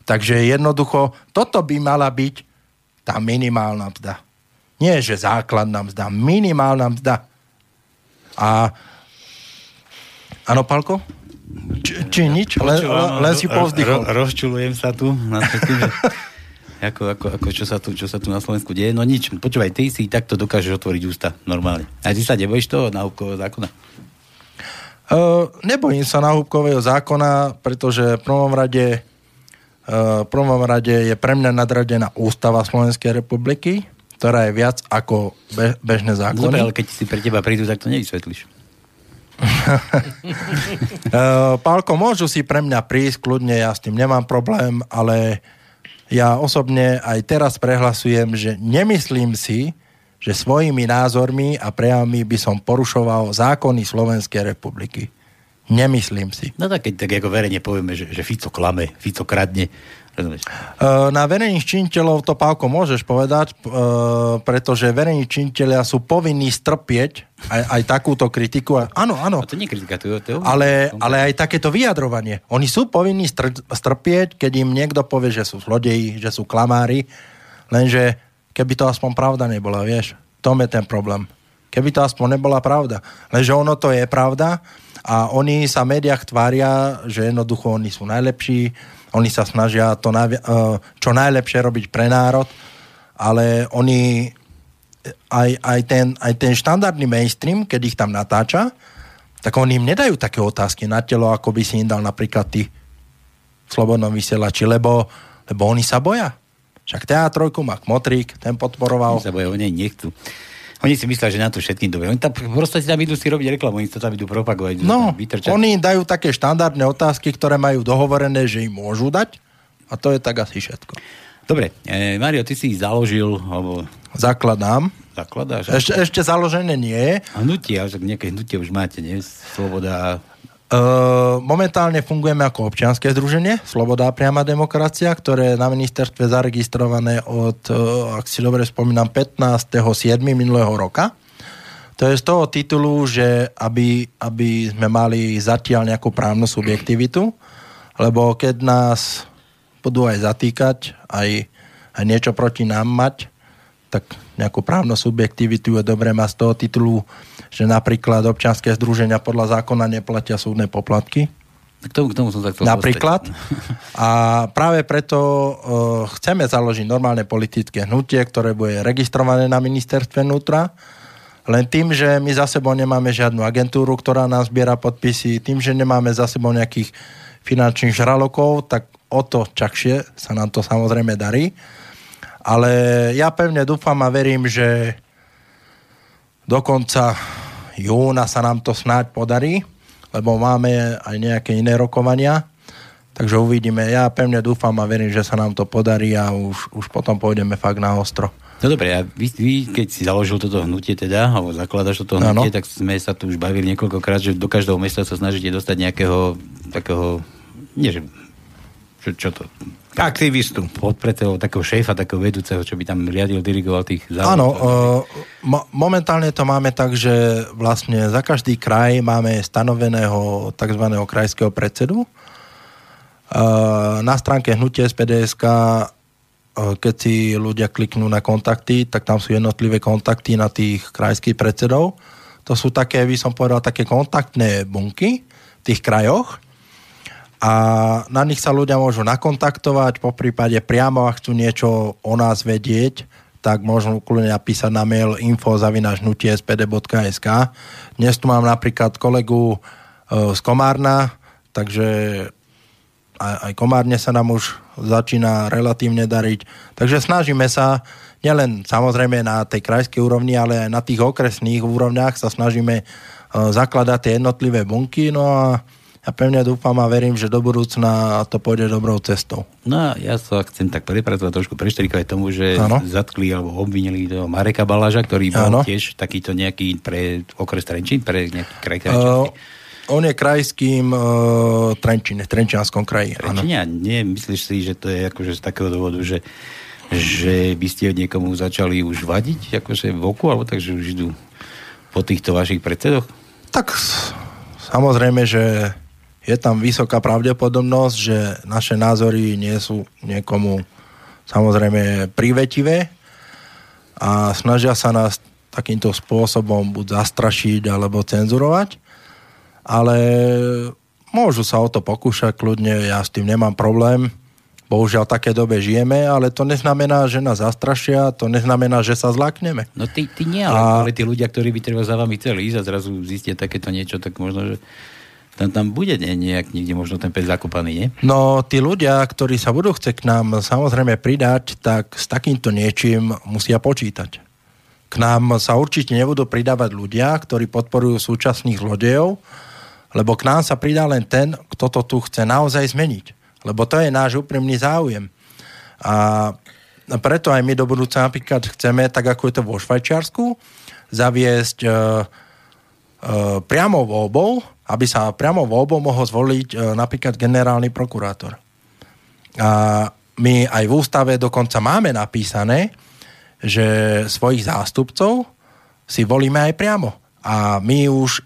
Takže jednoducho, toto by mala byť tá minimálna mzda. Nie, že základná mzda, minimálna mzda. A... Áno, Palko? Či, či nič? Len, len si povzdychol. Ro, rozčulujem sa tu na takým, že ako, ako, ako čo, sa tu, čo sa tu na Slovensku deje. No nič, počúvaj, ty si takto dokážeš otvoriť ústa normálne. A ty sa nebojíš toho náhubkového zákona? Uh, nebojím sa náhubkového zákona, pretože v prvom rade, uh, prvom rade je pre mňa nadradená ústava Slovenskej republiky, ktorá je viac ako be, bežné zákony. Dobre, ale keď si pre teba prídu, tak to nevysvetlíš. uh, Pálko, môžu si pre mňa prísť, kľudne, ja s tým nemám problém, ale ja osobne aj teraz prehlasujem, že nemyslím si, že svojimi názormi a prejavmi by som porušoval zákony Slovenskej republiky. Nemyslím si. No tak keď tak ako verejne povieme, že, že Fico klame, Fico kradne? Na verejných činiteľov to, Pálko, môžeš povedať, pretože verejní činiteľia sú povinní strpieť aj, aj takúto kritiku. Áno, áno. A to nie kritika, to, to ale, ale aj takéto vyjadrovanie. Oni sú povinní str- strpieť, keď im niekto povie, že sú zlodeji, že sú klamári, lenže keby to aspoň pravda nebola, vieš, tom je ten problém. keby to aspoň nebola pravda. Lenže ono to je pravda a oni sa v médiách tvária, že jednoducho oni sú najlepší, oni sa snažia to najvi- eh, čo najlepšie robiť pre národ, ale oni aj, aj, ten, aj ten štandardný mainstream, keď ich tam natáča, tak oni im nedajú také otázky na telo, ako by si im dal napríklad ty v Slobodnom vysielači, lebo, lebo oni sa boja. Však teatrojku má Kmotrík, ten podporoval. Oni sa boja, oni nechcú. Oni si myslia, že na to všetkým dobre. Oni tam proste tam idú si robiť reklamu, oni to tam idú propagovať. No, vytrčať. oni dajú také štandardné otázky, ktoré majú dohovorené, že im môžu dať a to je tak asi všetko. Dobre, e, Mario, ty si ich založil, alebo Zakladám. zakladáš? Ešte, ešte založené nie. Hnutie, ale však nejaké hnutie už máte, nie? Sloboda. Momentálne fungujeme ako občianske združenie Sloboda a priama demokracia, ktoré je na ministerstve zaregistrované od, ak si dobre spomínam, 15.7. minulého roka. To je z toho titulu, že aby, aby sme mali zatiaľ nejakú právnu subjektivitu, lebo keď nás budú aj zatýkať, aj, aj niečo proti nám mať, tak nejakú právnu subjektivitu je dobré mať z toho titulu, že napríklad občianske združenia podľa zákona neplatia súdne poplatky. K tomu, k tomu som chcel Napríklad. dostať. A práve preto uh, chceme založiť normálne politické hnutie, ktoré bude registrované na ministerstve vnútra. Len tým, že my za sebou nemáme žiadnu agentúru, ktorá nám zbiera podpisy, tým, že nemáme za sebou nejakých finančných žralokov, tak o to čakšie sa nám to samozrejme darí. Ale ja pevne dúfam a verím, že do konca júna sa nám to snáď podarí, lebo máme aj nejaké iné rokovania. Takže uvidíme. Ja pevne dúfam a verím, že sa nám to podarí a už, už potom pôjdeme fakt na ostro. No dobre, a vy, vy, keď si založil toto hnutie teda, alebo zakladaš toto hnutie, Áno. tak sme sa tu už bavili niekoľkokrát, že do každého mesta sa snažíte dostať nejakého takého, nie že, čo, čo to, Aktivistu. podpredseho, takého šéfa, takého vedúceho, čo by tam riadil, dirigoval tých závodov. Áno, uh, mo- momentálne to máme tak, že vlastne za každý kraj máme stanoveného tzv. krajského predsedu. Uh, na stránke hnutie SPDSK, uh, keď si ľudia kliknú na kontakty, tak tam sú jednotlivé kontakty na tých krajských predsedov. To sú také, by som povedal, také kontaktné bunky v tých krajoch a na nich sa ľudia môžu nakontaktovať, po prípade priamo, ak chcú niečo o nás vedieť, tak môžu kľudne napísať na mail info.hnutiespd.sk Dnes tu mám napríklad kolegu e, z Komárna, takže aj, aj Komárne sa nám už začína relatívne dariť. Takže snažíme sa nielen samozrejme na tej krajskej úrovni, ale aj na tých okresných úrovniach sa snažíme e, zakladať tie jednotlivé bunky, no a ja pevne dúfam a verím, že do budúcna to pôjde dobrou cestou. No ja sa chcem tak prepracovať trošku preštrikať tomu, že Áno. zatkli alebo obvinili toho Mareka Baláža, ktorý bol Áno. tiež takýto nejaký pre okres Trenčín, pre nejaký kraj Uh, on je krajským uh, Trenčine, v Trenčianskom kraji. a nie, myslíš si, že to je akože z takého dôvodu, že, že by ste niekomu začali už vadiť akože v oku, alebo tak, že už idú po týchto vašich predsedoch? Tak samozrejme, že je tam vysoká pravdepodobnosť, že naše názory nie sú niekomu samozrejme privetivé a snažia sa nás takýmto spôsobom buď zastrašiť alebo cenzurovať, ale môžu sa o to pokúšať kľudne, ja s tým nemám problém. Bohužiaľ, také dobe žijeme, ale to neznamená, že nás zastrašia, to neznamená, že sa zlakneme. No ty, ty nie, ale, A- ale tí ľudia, ktorí by treba za vami chceli ísť a zrazu zistia takéto niečo, tak možno, že tam, tam bude ne, nejak niekde možno ten pes zakopaný, nie? No, tí ľudia, ktorí sa budú chcieť k nám samozrejme pridať, tak s takýmto niečím musia počítať. K nám sa určite nebudú pridávať ľudia, ktorí podporujú súčasných zlodejov, lebo k nám sa pridá len ten, kto to tu chce naozaj zmeniť. Lebo to je náš úprimný záujem. A preto aj my do budúca napríklad chceme, tak ako je to vo Švajčiarsku, zaviesť e, priamo voľbou, aby sa priamo voľbou mohol zvoliť e, napríklad generálny prokurátor. A my aj v ústave dokonca máme napísané, že svojich zástupcov si volíme aj priamo. A my už e,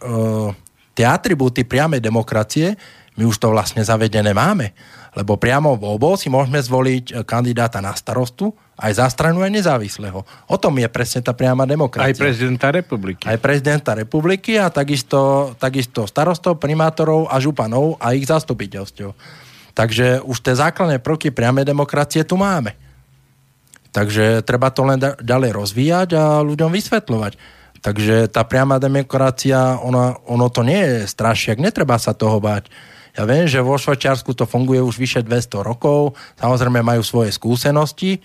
tie atribúty priamej demokracie My už to vlastne zavedené máme, lebo priamo voľbou si môžeme zvoliť e, kandidáta na starostu, aj za stranu, aj nezávislého. O tom je presne tá priama demokracia. Aj prezidenta republiky. Aj prezidenta republiky a takisto, takisto starostov, primátorov a županov a ich zastupiteľstv. Takže už tie základné prvky priamej demokracie tu máme. Takže treba to len da- ďalej rozvíjať a ľuďom vysvetľovať. Takže tá priama demokracia, ona, ono to nie je strašiak, netreba sa toho báť. Ja viem, že vo Švajčiarsku to funguje už vyše 200 rokov, samozrejme majú svoje skúsenosti,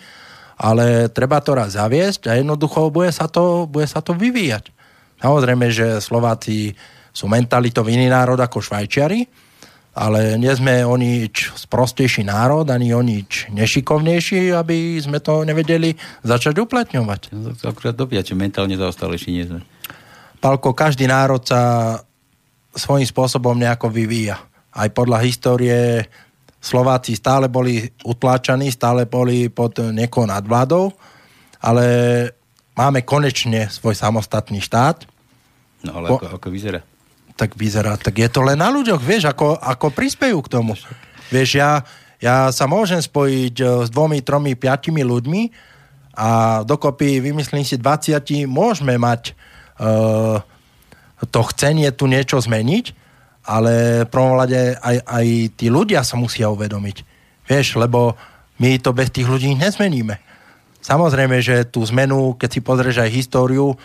ale treba to raz zaviesť a jednoducho bude sa to, bude sa to vyvíjať. Samozrejme, že Slováci sú mentalitou iný národ ako Švajčiari, ale nie sme o nič sprostejší národ, ani o nič nešikovnejší, aby sme to nevedeli začať uplatňovať. No, to akurát dobia, či mentálne zaostalejší nie sme. Palko, každý národ sa svojím spôsobom nejako vyvíja aj podľa histórie Slováci stále boli utláčaní, stále boli pod niekou nadvládou, ale máme konečne svoj samostatný štát. No ale po, ako, ako vyzerá? Tak vyzerá, tak je to len na ľuďoch, vieš, ako, ako prispejú k tomu. Vieš, ja, ja sa môžem spojiť e, s dvomi, tromi, piatimi ľuďmi a dokopy, vymyslím si, 20 môžeme mať uh, to chcenie tu niečo zmeniť, ale v prvom rade aj, aj tí ľudia sa musia uvedomiť. Vieš, lebo my to bez tých ľudí nezmeníme. Samozrejme, že tú zmenu, keď si pozrieš aj históriu, e,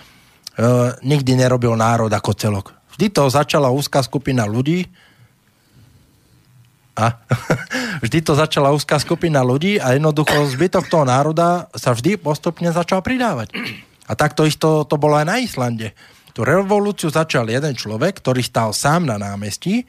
nikdy nerobil národ ako celok. Vždy to začala úzká skupina ľudí, a vždy to začala úzká skupina ľudí a jednoducho zbytok toho národa sa vždy postupne začal pridávať. A takto isto to bolo aj na Islande. Tú revolúciu začal jeden človek, ktorý stál sám na námestí,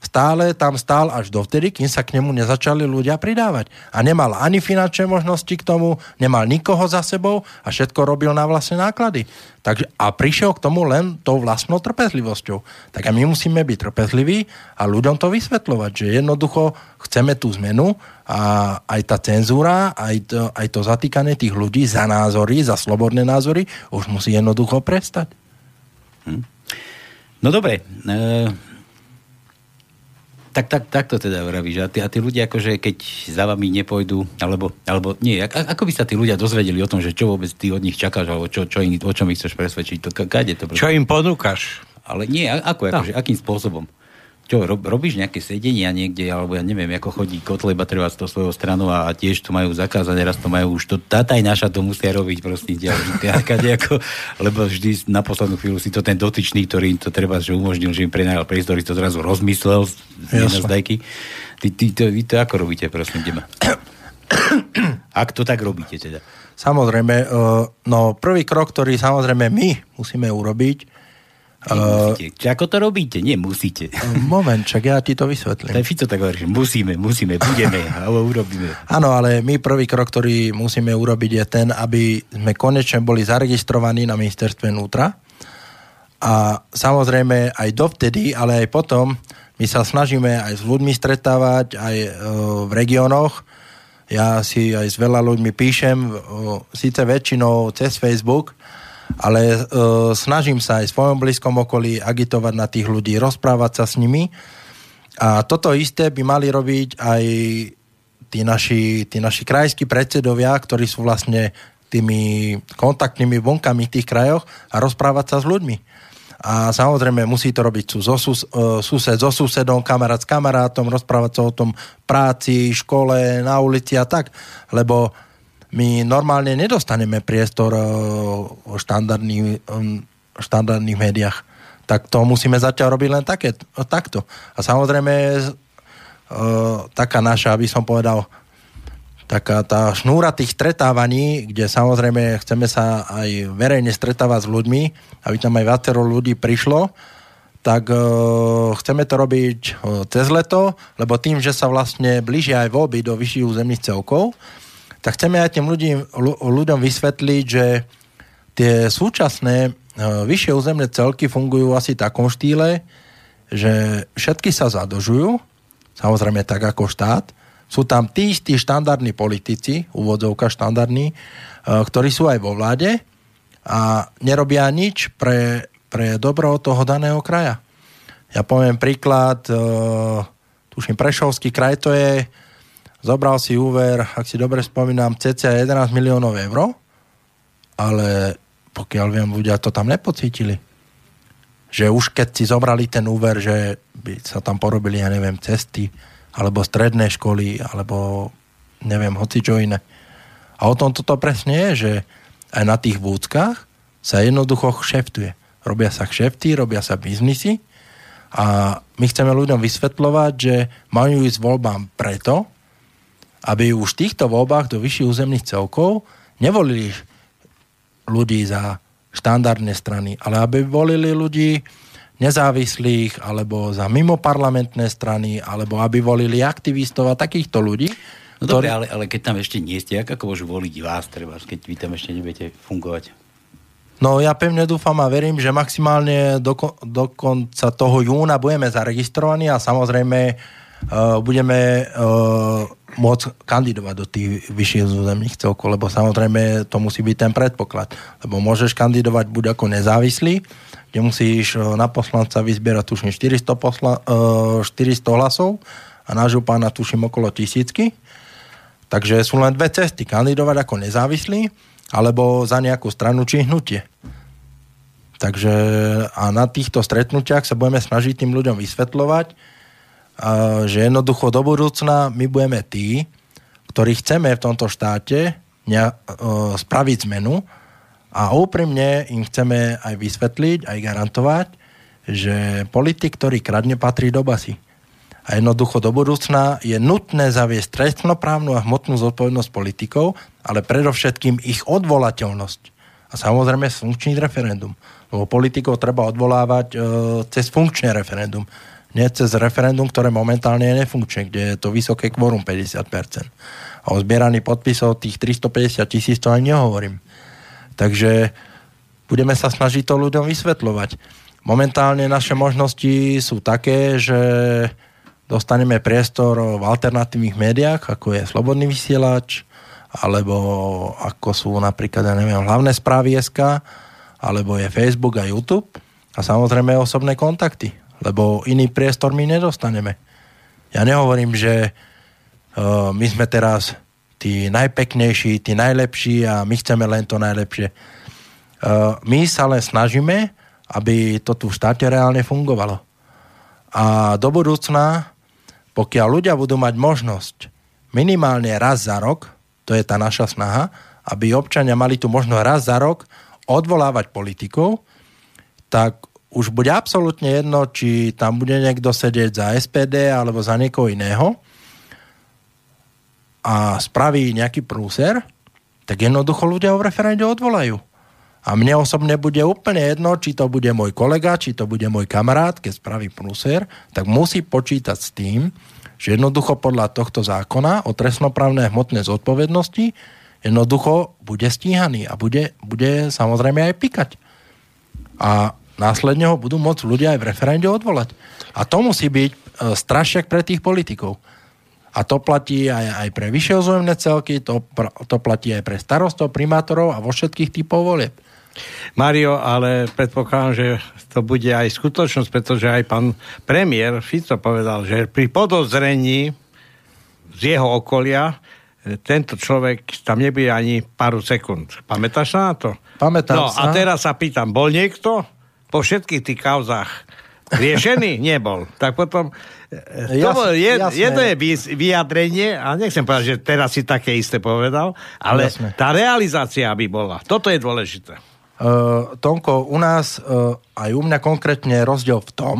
stále tam stál až dovtedy, kým sa k nemu nezačali ľudia pridávať. A nemal ani finančné možnosti k tomu, nemal nikoho za sebou a všetko robil na vlastné náklady. Takže, a prišiel k tomu len tou vlastnou trpezlivosťou. Tak a my musíme byť trpezliví a ľuďom to vysvetľovať, že jednoducho chceme tú zmenu a aj tá cenzúra, aj to, aj to zatýkanie tých ľudí za názory, za slobodné názory už musí jednoducho prestať. Hm? No dobre. E, tak, tak, tak to teda vravíš. A tí, a tí ľudia, akože keď za vami nepôjdu, alebo, alebo nie, ako by sa tí ľudia dozvedeli o tom, že čo vôbec ty od nich čakáš, alebo čo, čo im, o čom ich chceš presvedčiť? To, kade to? Čo im ponúkaš? Ale nie, ako, akože, no. akým spôsobom? Čo, rob, robíš nejaké sedenia niekde, alebo ja neviem, ako chodí Kotleba treba z toho svojho stranu a, a tiež to majú zakázané, raz to majú už to, tátaj naša to musia robiť, prosím ťa, ako, lebo vždy na poslednú chvíľu si to ten dotyčný, ktorý im to treba, že umožnil, že im prenajal priestor, to zrazu rozmyslel z zdajky. Ty, ty, to, vy to ako robíte, prosím ťa? Ak to tak robíte teda? Samozrejme, uh, no prvý krok, ktorý samozrejme my musíme urobiť, Nemusíte. Uh, ako to robíte? Nemusíte. Moment, čak ja ti to vysvetlím. Je Fico tak hovorí, musíme, musíme, budeme, ale urobíme. Áno, ale my prvý krok, ktorý musíme urobiť je ten, aby sme konečne boli zaregistrovaní na ministerstve vnútra. A samozrejme aj dovtedy, ale aj potom, my sa snažíme aj s ľuďmi stretávať, aj uh, v regiónoch. Ja si aj s veľa ľuďmi píšem, uh, síce väčšinou cez Facebook, ale uh, snažím sa aj v svojom blízkom okolí agitovať na tých ľudí, rozprávať sa s nimi. A toto isté by mali robiť aj tí naši, tí naši krajskí predsedovia, ktorí sú vlastne tými kontaktnými bunkami v tých krajoch a rozprávať sa s ľuďmi. A samozrejme musí to robiť so sus, uh, sused so susedom, kamarát s kamarátom, rozprávať sa o tom práci, škole, na ulici a tak, lebo my normálne nedostaneme priestor eh, o štandardných, štandardných médiách. Tak to musíme zatiaľ robiť len také, takto. A samozrejme uh, taká naša, aby som povedal, taká tá šnúra tých stretávaní, kde samozrejme chceme sa aj verejne stretávať s ľuďmi, aby tam aj viacero ľudí prišlo, tak uh, chceme to robiť uh, cez leto, lebo tým, že sa vlastne blížia aj voľby do vyšších územných celkov, tak chceme aj tým ľudí, ľuďom vysvetliť, že tie súčasné e, vyššie územné celky fungujú asi v takom štýle, že všetky sa zadožujú, samozrejme tak ako štát, sú tam tí istí štandardní politici, úvodzovka štandardní, e, ktorí sú aj vo vláde a nerobia nič pre, pre dobro toho daného kraja. Ja poviem príklad, e, tuším Prešovský kraj to je, zobral si úver, ak si dobre spomínam, cca 11 miliónov eur, ale pokiaľ viem, ľudia to tam nepocítili. Že už keď si zobrali ten úver, že by sa tam porobili, ja neviem, cesty, alebo stredné školy, alebo neviem, hoci čo iné. A o tom toto presne je, že aj na tých vúckach sa jednoducho šeftuje. Robia sa kšefty, robia sa biznisy a my chceme ľuďom vysvetľovať, že majú ísť voľbám preto, aby už v týchto voľbách do vyšších územných celkov nevolili ľudí za štandardné strany, ale aby volili ľudí nezávislých alebo za mimoparlamentné strany, alebo aby volili aktivistov a takýchto ľudí. No ktorý... dobre, ale, ale keď tam ešte nie ste, ako môžu voliť vás, treba, keď vy tam ešte nebudete fungovať? No ja pevne dúfam a verím, že maximálne do, do konca toho júna budeme zaregistrovaní a samozrejme uh, budeme uh, môcť kandidovať do tých vyšších územných celkov, lebo samozrejme to musí byť ten predpoklad. Lebo môžeš kandidovať buď ako nezávislý, kde musíš na poslanca vyzbierať tuším 400, posla, 400 hlasov a na župána tuším okolo tisícky. Takže sú len dve cesty. Kandidovať ako nezávislý alebo za nejakú stranu či hnutie. Takže a na týchto stretnutiach sa budeme snažiť tým ľuďom vysvetľovať, že jednoducho do budúcna my budeme tí, ktorí chceme v tomto štáte ne, spraviť zmenu a úprimne im chceme aj vysvetliť, aj garantovať, že politik, ktorý kradne, patrí do basy. A jednoducho do budúcna je nutné zaviesť trestnoprávnu a hmotnú zodpovednosť politikov, ale predovšetkým ich odvolateľnosť. A samozrejme funkčný referendum. Lebo politikov treba odvolávať e, cez funkčné referendum nie cez referendum, ktoré momentálne je nefunkčné, kde je to vysoké kvorum 50%. A o zbieraní podpisov tých 350 tisíc to ani nehovorím. Takže budeme sa snažiť to ľuďom vysvetľovať. Momentálne naše možnosti sú také, že dostaneme priestor v alternatívnych médiách, ako je Slobodný vysielač, alebo ako sú napríklad, ja neviem, hlavné správy SK, alebo je Facebook a YouTube a samozrejme osobné kontakty lebo iný priestor my nedostaneme. Ja nehovorím, že uh, my sme teraz tí najpeknejší, tí najlepší a my chceme len to najlepšie. Uh, my sa len snažíme, aby to tu v štáte reálne fungovalo. A do budúcna, pokiaľ ľudia budú mať možnosť minimálne raz za rok, to je tá naša snaha, aby občania mali tu možnosť raz za rok odvolávať politikov, tak už bude absolútne jedno, či tam bude niekto sedieť za SPD alebo za niekoho iného a spraví nejaký prúser, tak jednoducho ľudia o referende odvolajú. A mne osobne bude úplne jedno, či to bude môj kolega, či to bude môj kamarát, keď spraví prúser, tak musí počítať s tým, že jednoducho podľa tohto zákona o trestnoprávnej hmotnej zodpovednosti jednoducho bude stíhaný a bude, bude samozrejme aj pikať. A následne ho budú môcť ľudia aj v referende odvolať. A to musí byť e, strašiak pre tých politikov. A to platí aj, aj pre vyššie ozvojemné celky, to, to platí aj pre starostov, primátorov a vo všetkých typov volieb. Mario, ale predpokladám, že to bude aj skutočnosť, pretože aj pán premiér Fico povedal, že pri podozrení z jeho okolia e, tento človek tam nebude ani pár sekúnd. Pamätáš sa na to? Pamätám no, sa. a teraz sa pýtam, bol niekto? Po všetkých tých kauzách riešený? Nebol. Tak potom e, to bol jed, jedno je vyjadrenie, a nechcem povedať, že teraz si také isté povedal, ale jasné. tá realizácia by bola. Toto je dôležité. Uh, Tonko, u nás, uh, aj u mňa konkrétne rozdiel v tom,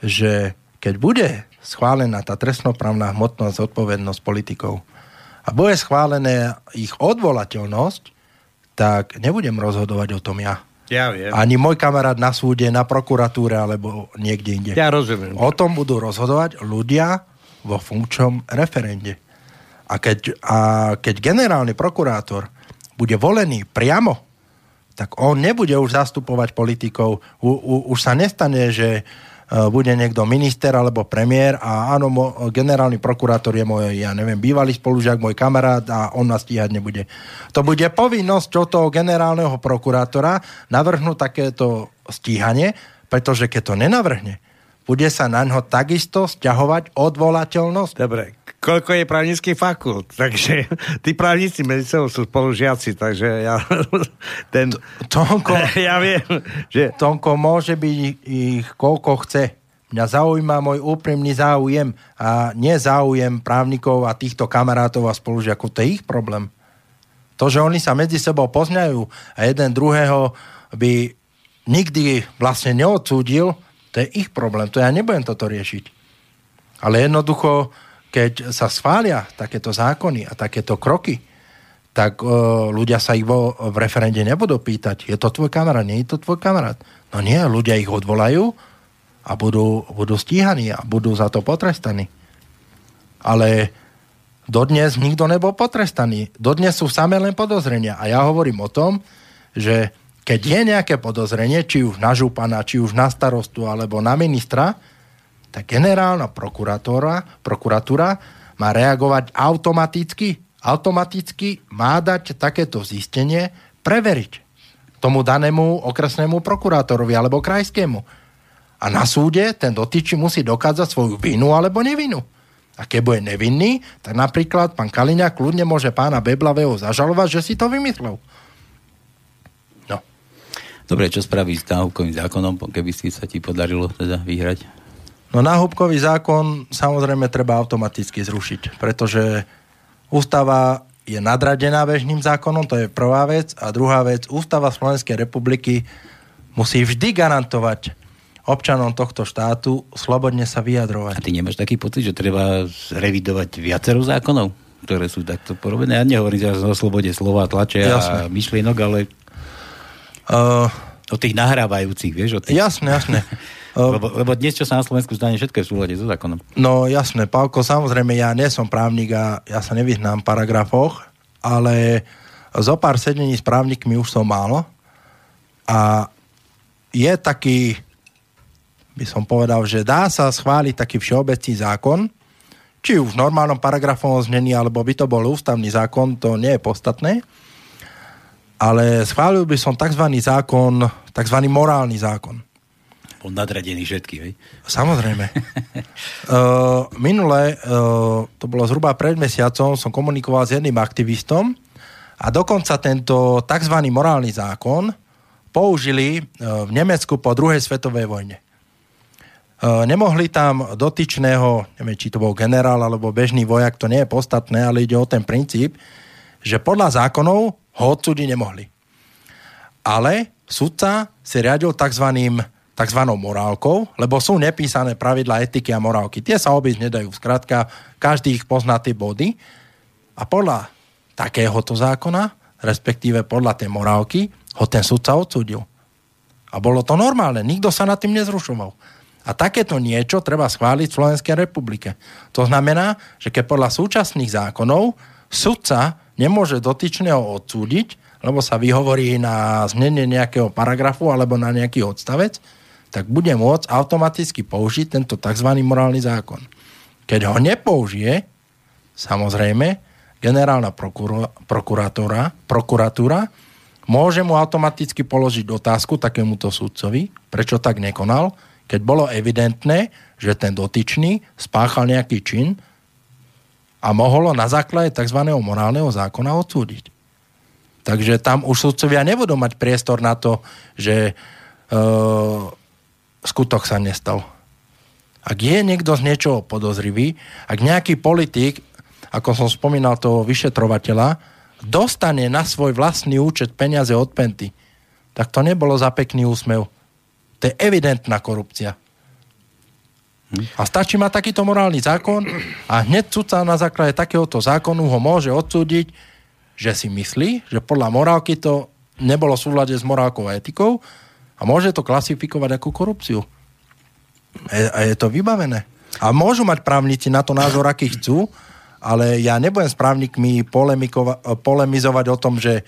že keď bude schválená tá trestnoprávna hmotná zodpovednosť politikov a bude schválená ich odvolateľnosť, tak nebudem rozhodovať o tom ja. Ja viem. Ani môj kamarát na súde, na prokuratúre alebo niekde inde. Ja rozumiem. O tom budú rozhodovať ľudia vo funkčnom referende. A keď, a keď generálny prokurátor bude volený priamo, tak on nebude už zastupovať politikov. U, u, už sa nestane, že bude niekto minister alebo premiér a áno, mo, generálny prokurátor je môj, ja neviem, bývalý spolužiak, môj kamarát a on nás stíhať nebude. To bude povinnosť toho generálneho prokurátora navrhnúť takéto stíhanie, pretože keď to nenavrhne, bude sa na ňo takisto stiahovať odvolateľnosť? Dobre, koľko je právnických fakult, takže tí právnici medzi sebou sú spolužiaci, takže ja ten... Tonko, ja viem, že... Tonko môže byť ich koľko chce. Mňa zaujíma môj úprimný záujem a nie záujem právnikov a týchto kamarátov a spolužiakov. To je ich problém. To, že oni sa medzi sebou poznajú a jeden druhého by nikdy vlastne neodsúdil, to je ich problém. To ja nebudem toto riešiť. Ale jednoducho, keď sa schvália takéto zákony a takéto kroky, tak e, ľudia sa ich vo, v referende nebudú pýtať, je to tvoj kamarát, nie je to tvoj kamarát. No nie, ľudia ich odvolajú a budú, budú stíhaní a budú za to potrestaní. Ale dodnes nikto nebol potrestaný. Dodnes sú samé len podozrenia. A ja hovorím o tom, že keď je nejaké podozrenie, či už na župana, či už na starostu alebo na ministra, tak generálna prokuratúra, prokuratúra má reagovať automaticky. Automaticky má dať takéto zistenie preveriť tomu danému okresnému prokurátorovi alebo krajskému a na súde ten dotyčí musí dokázať svoju vinu alebo nevinu. A keď bude nevinný, tak napríklad pán Kaliňák kľudne môže pána Beblavého zažalovať, že si to vymyslel. No. Dobre, čo spraví s náhubkovým zákonom, keby si sa ti podarilo teda vyhrať? No náhubkový zákon samozrejme treba automaticky zrušiť, pretože ústava je nadradená bežným zákonom, to je prvá vec. A druhá vec, ústava Slovenskej republiky musí vždy garantovať občanom tohto štátu slobodne sa vyjadrovať. A ty nemáš taký pocit, že treba revidovať viacero zákonov, ktoré sú takto porobené? Ja nehovorím teraz o slobode slova, tlače Jasne. a myšlienok, ale uh, o tých nahrávajúcich, vieš? O tých... Jasne, jasne. lebo, lebo dnes, čo sa na Slovensku stane, všetko je v súlade so zákonom. No jasné, Pálko, samozrejme, ja nie som právnik a ja sa nevyznám v paragrafoch, ale zo pár sedení s právnikmi už som málo a je taký by som povedal, že dá sa schváliť taký všeobecný zákon, či už v normálnom paragrafovom znení, alebo by to bol ústavný zákon, to nie je podstatné. Ale schválil by som tzv. zákon, tzv. morálny zákon. Bol nadradený všetky, hej? Samozrejme. uh, minule, uh, to bolo zhruba pred mesiacom, som komunikoval s jedným aktivistom a dokonca tento tzv. morálny zákon použili uh, v Nemecku po druhej svetovej vojne. E, nemohli tam dotyčného, neviem, či to bol generál alebo bežný vojak, to nie je podstatné, ale ide o ten princíp, že podľa zákonov ho odsúdiť nemohli. Ale sudca si riadil tzv. tzv. morálkou, lebo sú nepísané pravidla etiky a morálky. Tie sa obísť nedajú. Skrátka, každý ich pozná tie body a podľa takéhoto zákona, respektíve podľa tej morálky, ho ten sudca odsúdil. A bolo to normálne, nikto sa nad tým nezrušoval. A takéto niečo treba schváliť v Slovenskej republike. To znamená, že keď podľa súčasných zákonov sudca nemôže dotyčného odsúdiť, lebo sa vyhovorí na znenie nejakého paragrafu alebo na nejaký odstavec, tak bude môcť automaticky použiť tento tzv. morálny zákon. Keď ho nepoužije, samozrejme, generálna prokuratúra, prokuratúra môže mu automaticky položiť otázku takémuto sudcovi, prečo tak nekonal, keď bolo evidentné, že ten dotyčný spáchal nejaký čin a mohlo na základe tzv. morálneho zákona odsúdiť. Takže tam už sudcovia nebudú mať priestor na to, že e, skutok sa nestal. Ak je niekto z niečoho podozrivý, ak nejaký politik, ako som spomínal toho vyšetrovateľa, dostane na svoj vlastný účet peniaze od Penty, tak to nebolo za pekný úsmev. To je evidentná korupcia. A stačí mať takýto morálny zákon a hneď sudca na základe takéhoto zákonu ho môže odsúdiť, že si myslí, že podľa morálky to nebolo v súlade s morálkou a etikou a môže to klasifikovať ako korupciu. A je to vybavené. A môžu mať právnici na to názor, aký chcú, ale ja nebudem s právnikmi polemizovať o tom, že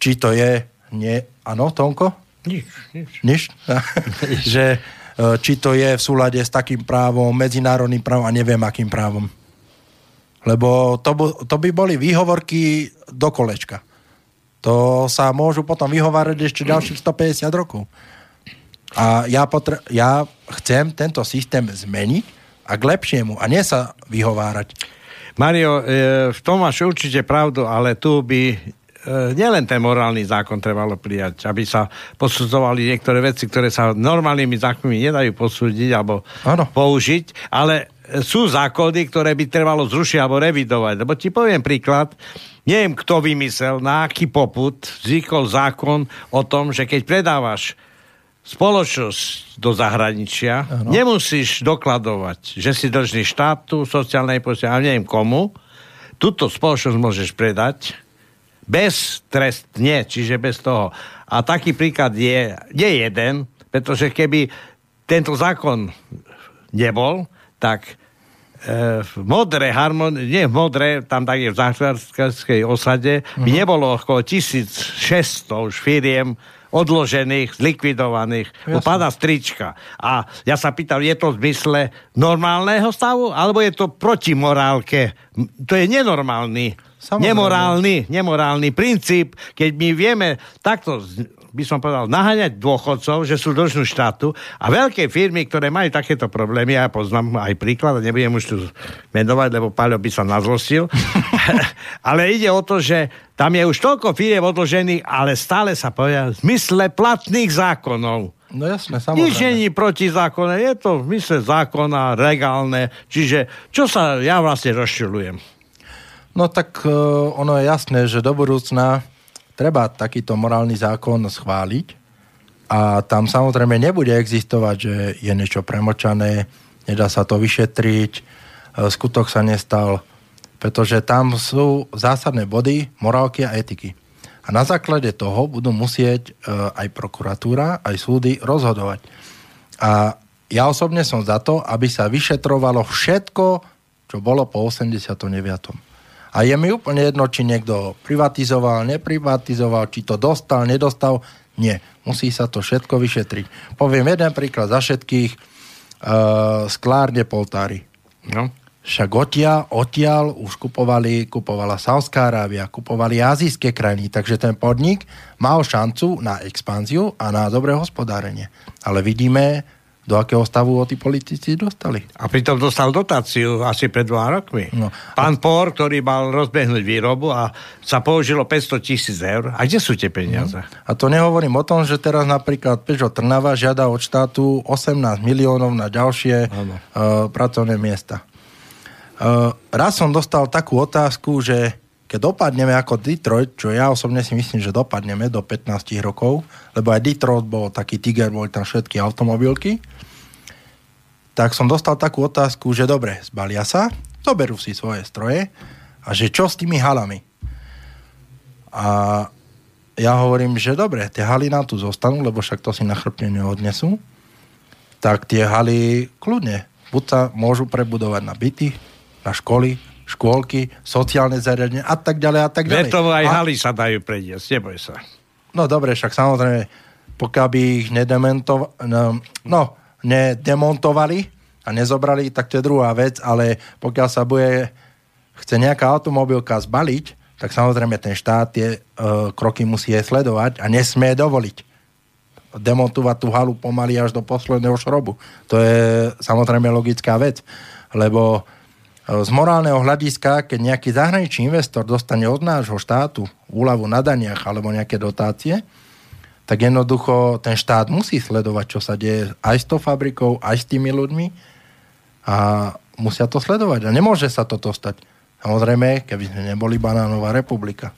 či to je... Nie. Áno, Tonko? Nič, nič. Nič? že či to je v súlade s takým právom, medzinárodným právom a neviem akým právom. Lebo to, to by boli výhovorky do kolečka. To sa môžu potom vyhovárať ešte ďalších 150 rokov. A ja, potr- ja chcem tento systém zmeniť a k lepšiemu a nie sa vyhovárať. Mario, e, v tom máš určite pravdu, ale tu by nielen ten morálny zákon trebalo prijať, aby sa posudzovali niektoré veci, ktoré sa normálnymi zákonmi nedajú posúdiť alebo ano. použiť, ale sú zákony, ktoré by trebalo zrušiť alebo revidovať. Lebo ti poviem príklad, neviem, kto vymyslel, na aký poput vznikol zákon o tom, že keď predávaš spoločnosť do zahraničia, ano. nemusíš dokladovať, že si držný štátu, sociálnej posti, a neviem komu, túto spoločnosť môžeš predať bez trestne, čiže bez toho. A taký príklad je, nie jeden, pretože keby tento zákon nebol, tak e, v modre harmon, nie v modre, tam tak je v záchranskej osade, by mhm. nebolo okolo 1600 už firiem odložených, zlikvidovaných. Upadá strička. A ja sa pýtam, je to v zmysle normálneho stavu, alebo je to proti morálke? To je nenormálny, Samozrejme. nemorálny, nemorálny princíp, keď my vieme takto by som povedal, naháňať dôchodcov, že sú dlžnú štátu a veľké firmy, ktoré majú takéto problémy, ja poznám aj príklad, nebudem už tu menovať, lebo Paľo by sa nazlostil, ale ide o to, že tam je už toľko firiem odložených, ale stále sa povedia v zmysle platných zákonov. No jasne, samozrejme. Nič není proti zákone, je to v mysle zákona, regálne, čiže čo sa ja vlastne rozčilujem? No tak uh, ono je jasné, že do budúcna treba takýto morálny zákon schváliť a tam samozrejme nebude existovať, že je niečo premočané, nedá sa to vyšetriť, e, skutok sa nestal, pretože tam sú zásadné body morálky a etiky. A na základe toho budú musieť e, aj prokuratúra, aj súdy rozhodovať. A ja osobne som za to, aby sa vyšetrovalo všetko, čo bolo po 89. A je mi úplne jedno, či niekto privatizoval, neprivatizoval, či to dostal, nedostal. Nie. Musí sa to všetko vyšetriť. Poviem jeden príklad za všetkých. Uh, sklárne Poltári. No. Však odtiaľ, odtiaľ už kupovali, kupovala Saudská Arábia, kupovali azijské krajiny, takže ten podnik mal šancu na expanziu a na dobré hospodárenie. Ale vidíme, do akého stavu ho tí politici dostali. A pritom dostal dotáciu asi pred dva rokmi. No. Pán Por, ktorý mal rozbehnúť výrobu a sa použilo 500 tisíc eur. A kde sú tie peniaze? A to nehovorím o tom, že teraz napríklad Peugeot Trnava žiada od štátu 18 miliónov na ďalšie uh, pracovné miesta. Uh, raz som dostal takú otázku, že keď dopadneme ako Detroit, čo ja osobne si myslím, že dopadneme do 15 rokov, lebo aj Detroit bol taký tiger, boli tam všetky automobilky, tak som dostal takú otázku, že dobre, zbalia sa, zoberú si svoje stroje a že čo s tými halami? A ja hovorím, že dobre, tie haly nám tu zostanú, lebo však to si na chrbte neodnesú, tak tie haly kľudne, buď sa môžu prebudovať na byty, na školy, škôlky, sociálne zariadenia a tak ďalej a tak ďalej. Veď aj a... haly sa dajú prediesť, neboj sa. No dobre, však samozrejme, pokiaľ by ich nedementovali, no, no, nedemontovali a nezobrali, tak to je druhá vec, ale pokiaľ sa bude, chce nejaká automobilka zbaliť, tak samozrejme ten štát tie uh, kroky musí aj sledovať a nesmie dovoliť demontovať tú halu pomaly až do posledného šrobu. To je samozrejme logická vec, lebo z morálneho hľadiska, keď nejaký zahraničný investor dostane od nášho štátu úľavu na daniach alebo nejaké dotácie, tak jednoducho ten štát musí sledovať, čo sa deje aj s tou fabrikou, aj s tými ľuďmi a musia to sledovať. A nemôže sa toto stať. Samozrejme, keby sme neboli banánová republika.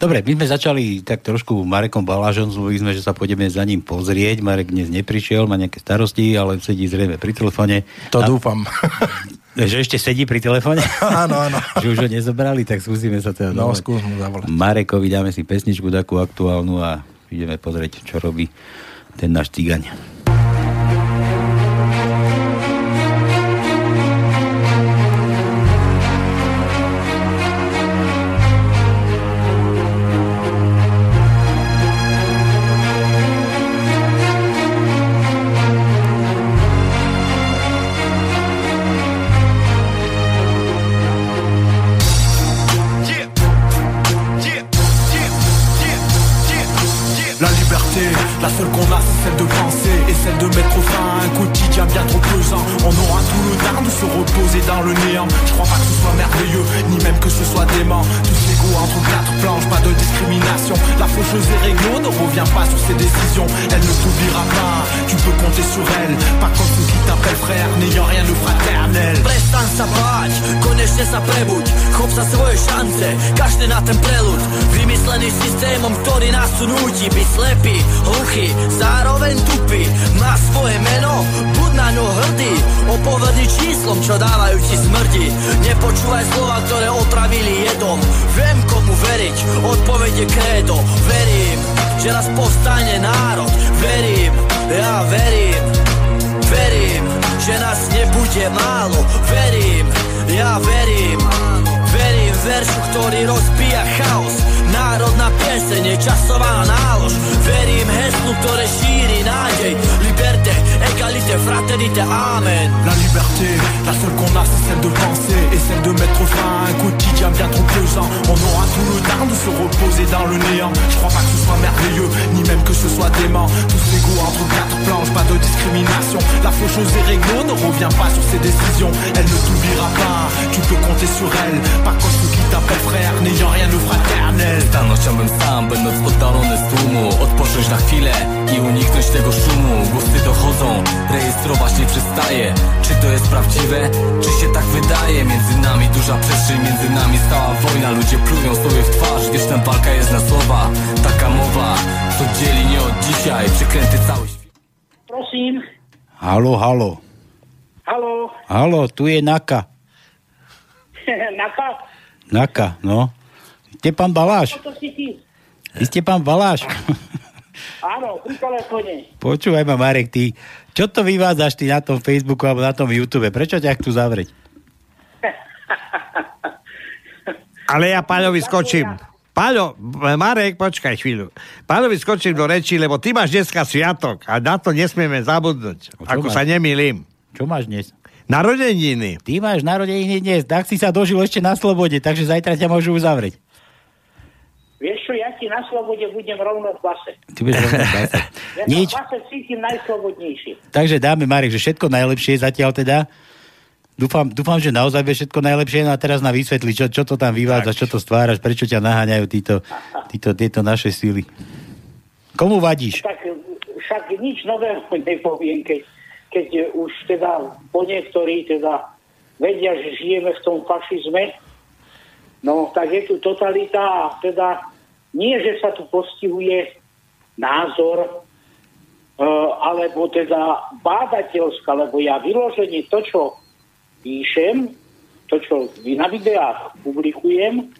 Dobre, my sme začali tak trošku Marekom Balážom, zmluvili sme, že sa pôjdeme za ním pozrieť. Marek dnes neprišiel, má nejaké starosti, ale sedí zrejme pri telefóne. To a... dúfam. Že ešte sedí pri telefóne? áno, áno. že už ho nezobrali, tak skúsime sa teda No, skús mu zavolať. Marekovi dáme si pesničku takú aktuálnu a ideme pozrieť, čo robí ten náš cigaň. La seule qu'on a c'est celle de penser Et celle de mettre fin à un quotidien bien trop pesant. On aura tout le temps de se reposer dans le néant. Je crois pas que ce soit merveilleux Ni même que ce soit dément entre quatre planches Pas de discrimination. La faucheuse et réglo ne revient pas sur ses décisions. Elle ne t'oubliera pas Tu peux compter sur elle. Pas comme ceux qui t'appellent frère N'ayant rien de fraternel. Prestan konečne sa prebuď Chop sa svoje šance, kašne na ten prelud Vymyslený systémom, ktorý nás tu núti Byť slepý, hluchý, zároveň tupý. Má svoje meno, buď na ňo hrdý. Opovedný číslom, čo dávajú ti slova, ktoré otravili jedom komu veriť, odpovede krédo. Verím, že raz povstane národ. Verím, ja verím. Verím, že nás nebude málo. Verím, ja verím. Verím veršu, ktorý rozbíja chaos La liberté, la seule qu'on a c'est celle de penser Et celle de mettre fin à un quotidien bien trop pesant. On aura tout le temps de se reposer dans le néant. Je crois pas que ce soit merveilleux, ni même que ce soit dément. Tous égaux entre quatre planches, pas de discrimination. La faucheuse et réglo ne revient pas sur ses décisions. Elle ne t'oubliera pas, tu peux compter sur elle. Pas comme t'appellent frère, n'ayant rien de fraternel chciałbym sam, będąc oddalony z tłumu Odpocząć na chwilę i uniknąć tego szumu Głosy dochodzą, rejestrować nie przestaje Czy to jest prawdziwe, czy się tak wydaje? Między nami duża przestrzeń, między nami stała wojna Ludzie plują sobie w twarz, wieczna walka jest na słowa Taka mowa, co dzieli nie od dzisiaj Przekręty cały świat Prosím. Halo, halo. Halo. Halo, tu je Naka. Naka? Naka, no. Ste pán Baláš? To si ty. Vy ste pán Baláš? Áno, pri telefóne. Počúvaj ma, Marek, ty, čo to vyvádzaš ty na tom Facebooku alebo na tom YouTube? Prečo ťa chcú zavrieť? Ale ja Páľovi skočím. Páľo, Marek, počkaj chvíľu. Páľovi skočím do reči, lebo ty máš dneska sviatok a na to nesmieme zabudnúť. Ako máš? sa nemýlim. Čo máš dnes? Narodeniny. Ty máš narodeniny dnes, tak si sa dožil ešte na slobode, takže zajtra ťa môžu uzavrieť. Vieš čo, ja ti na slobode budem rovno v base. Ty budeš rovno v base. Ja Nič. v base cítim najslobodnejšie. Takže dáme, Marek, že všetko najlepšie zatiaľ teda. Dúfam, dúfam, že naozaj vieš všetko najlepšie. No a teraz na vysvetli, čo, čo to tam vyvádzaš, čo to stváraš, prečo ťa naháňajú títo, títo, tieto naše síly. Komu vadíš? Tak však nič nového nepoviem, keď, keď už teda po niektorí teda vedia, že žijeme v tom fašizme, no tak je tu totalita a teda nie, že sa tu postihuje názor, e, alebo teda bádateľská, lebo ja vyloženie to, čo píšem, to, čo na videách publikujem,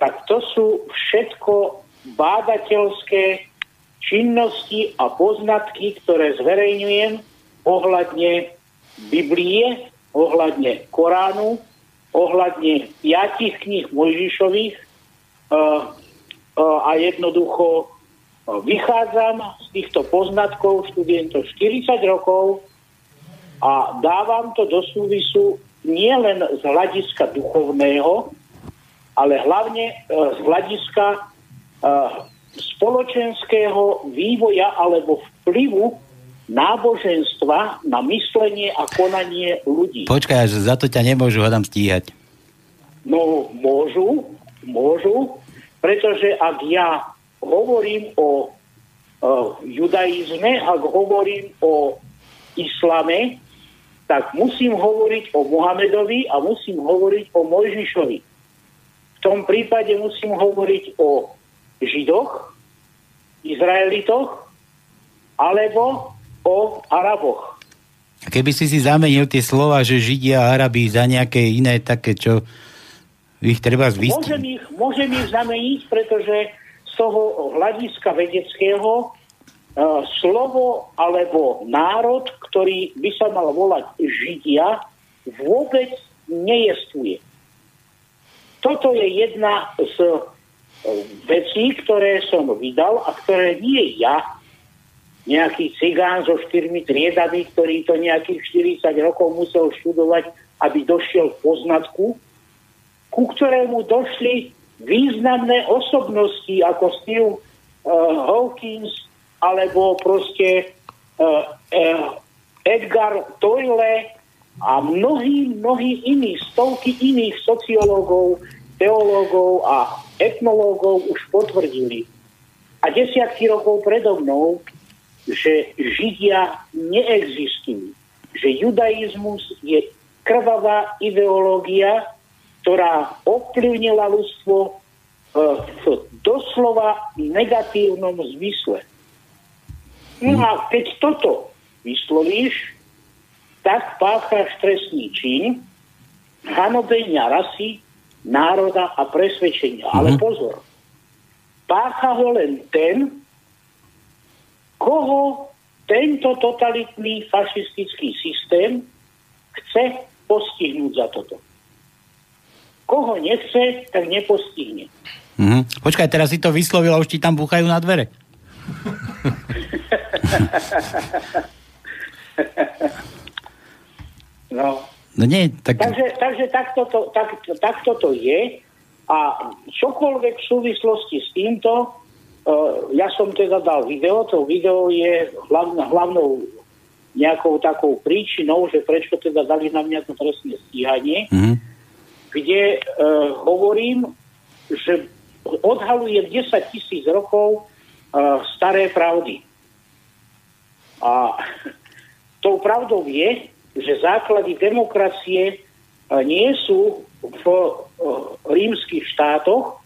tak to sú všetko bádateľské činnosti a poznatky, ktoré zverejňujem ohľadne Biblie, ohľadne Koránu, ohľadne piatich kníh Mojžišových uh, uh, a jednoducho uh, vychádzam z týchto poznatkov, študujem to 40 rokov a dávam to do súvisu nielen z hľadiska duchovného, ale hlavne z hľadiska spoločenského vývoja alebo vplyvu náboženstva na myslenie a konanie ľudí. Počkaj, že za to ťa nemôžu hodám stíhať. No môžu, môžu, pretože ak ja hovorím o, o judaizme, ak hovorím o islame, tak musím hovoriť o Mohamedovi a musím hovoriť o Mojžišovi. V tom prípade musím hovoriť o Židoch, Izraelitoch alebo o Araboch. Keby si si zamenil tie slova, že Židia a Arabi za nejaké iné také, čo ich treba zvistiť. Môžem ich, môžem ich zameniť, pretože z toho hľadiska vedeckého uh, slovo alebo národ, ktorý by sa mal volať Židia, vôbec nejestvuje. Toto je jedna z uh, vecí, ktoré som vydal a ktoré nie ja, nejaký cigán so štyrmi triedami, ktorý to nejakých 40 rokov musel študovať, aby došiel k poznatku, ku ktorému došli významné osobnosti ako Steve uh, Hawkins, alebo proste uh, uh, Edgar Toyle a mnohí, mnohí iní, stovky iných sociológov, teológov a etnológov už potvrdili. A desiatky rokov predo mnou, že Židia neexistujú. Že judaizmus je krvavá ideológia, ktorá ovplyvnila ľudstvo e, v doslova negatívnom zmysle. No a keď toto vyslovíš, tak pácháš trestný čin hanobenia rasy, národa a presvedčenia. Ale mhm. pozor, pácha ho len ten, koho tento totalitný fašistický systém chce postihnúť za toto. Koho nechce, tak nepostihne. Mm-hmm. Počkaj, teraz si to vyslovil a už ti tam búchajú na dvere. no. No nie, tak... Takže, takže takto, to, tak, takto to je a čokoľvek v súvislosti s týmto, ja som teda dal video, to video je hlavnou, hlavnou nejakou takou príčinou, že prečo teda dali na mňa to trestné stíhanie, mm-hmm. kde uh, hovorím, že odhalujem 10 tisíc rokov uh, staré pravdy. A tou pravdou je, že základy demokracie uh, nie sú v uh, rímskych štátoch,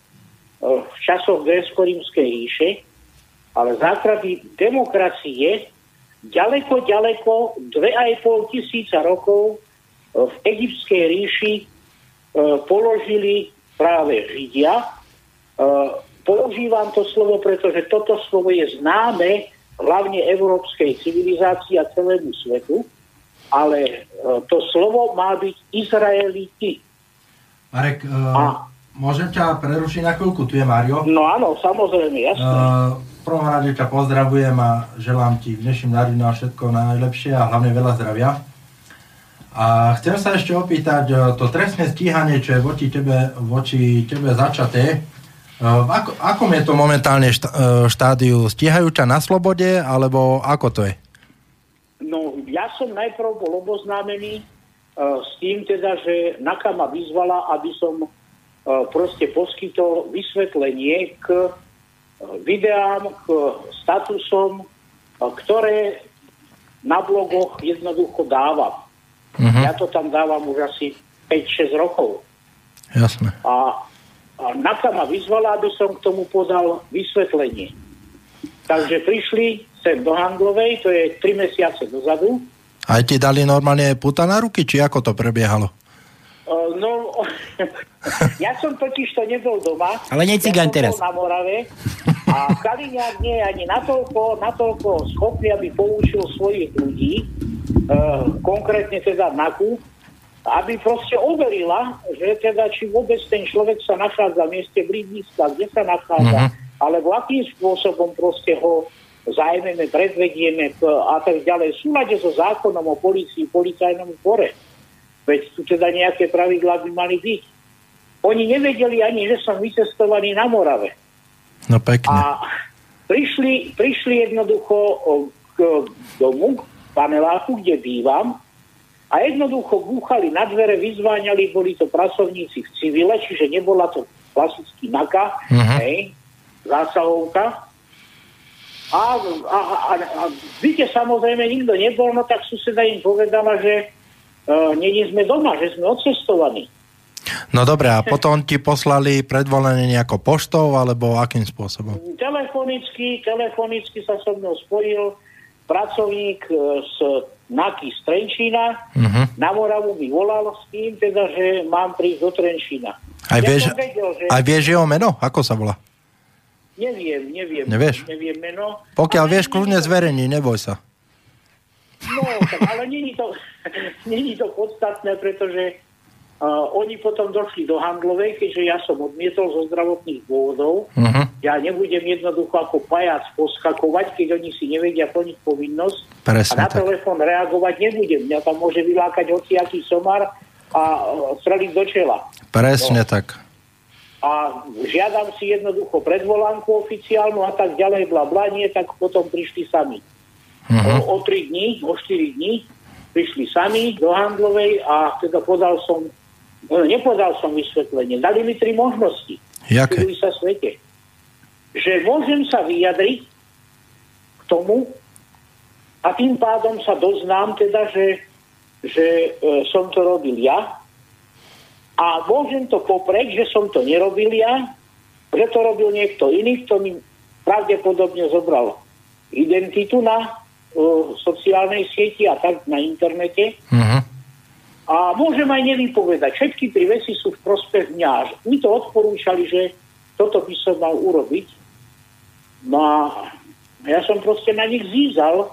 v časoch grécko-rímskej ríše, ale základy demokracie ďaleko, ďaleko, dve aj pol tisíca rokov v egyptskej ríši položili práve Židia. Používam to slovo, pretože toto slovo je známe hlavne európskej civilizácii a celému svetu, ale to slovo má byť Izraeliti. Marek, uh, a, môžem ťa prerušiť na chvíľku? Tu je Mario. No áno, samozrejme, jasné. Uh, prvom rade ťa pozdravujem a želám ti v dnešným narodinám všetko najlepšie a hlavne veľa zdravia. A chcem sa ešte opýtať, e, to trestné stíhanie, čo je voči tebe, voči tebe začaté, e, v ako, akom je to momentálne e, štádiu? Stíhajú ťa na slobode, alebo ako to je? No, ja som najprv bol oboznámený uh, s tým teda, že NAKA ma vyzvala, aby som proste poskytol vysvetlenie k videám, k statusom, ktoré na blogoch jednoducho dávam. Uh-huh. Ja to tam dávam už asi 5-6 rokov. Jasné. A, a NAKA ma vyzvala, aby som k tomu podal vysvetlenie. Takže prišli sem do Handlovej, to je 3 mesiace dozadu. Aj ti dali normálne puta na ruky, či ako to prebiehalo? No, ja som totiž to nebol doma. Ale necigaň ja teraz. na Morave a Kaliňák nie je ani natoľko, natoľko schopný, aby poučil svojich ľudí, uh, konkrétne teda NAKU, aby proste overila, že teda či vôbec ten človek sa nachádza v mieste blízka, kde sa nachádza, mm-hmm. alebo akým spôsobom proste ho zajmeme, predvedieme a tak ďalej. V súlade so zákonom o policii, policajnom zbore. Veď tu teda nejaké pravidlá by mali byť. Oni nevedeli ani, že som vycestovaný na Morave. No pekne. A prišli, prišli jednoducho k domu, k paneláku, kde bývam a jednoducho búchali na dvere, vyzváňali, boli to pracovníci v civile, čiže nebola to klasický NAKA, uh-huh. hej, zásahovka. A, a, a, a byte samozrejme nikto nebol, no tak suseda im povedala, že uh, není sme doma, že sme odcestovaní. No dobre, a potom ti poslali predvolenie nejako poštou, alebo akým spôsobom? Telefonicky, telefonicky sa so mnou spojil pracovník e, z NAKY z Trenčína. Uh-huh. Na Moravu mi volal s tým, teda, že mám prísť do Trenčína. Aj vieš, ja vedel, že... aj vieš jeho meno? Ako sa volá? Neviem, neviem. Nevieš? Neviem meno. Pokiaľ vieš, kľudne zverejní, neboj sa. No, ale není to, není to podstatné, pretože uh, oni potom došli do Handlovej, keďže ja som odmietol zo zdravotných dôvodov. Uh-huh. Ja nebudem jednoducho ako pajac poskakovať, keď oni si nevedia plniť povinnosť. Presne a na telefón reagovať nebudem. Mňa tam môže vylákať hociaký somar a uh, streliť do čela. Presne no. tak. A žiadam si jednoducho predvolánku oficiálnu a tak ďalej, bla bla, nie, tak potom prišli sami. Uh-huh. O, o 3 dní, o 4 dní prišli sami do handlovej a teda podal som, no, nepodal som vysvetlenie. Dali mi tri možnosti. Jaké? sa svete. Že môžem sa vyjadriť k tomu a tým pádom sa doznám teda, že, že e, som to robil ja a môžem to popreť, že som to nerobil ja, že to robil niekto iný, kto mi pravdepodobne zobral identitu na sociálnej sieti a tak na internete. Uh-huh. A môžem aj nevypovedať. Všetky tri veci sú v prospech mňa. Mi to odporúčali, že toto by som mal urobiť. No a ja som proste na nich zízal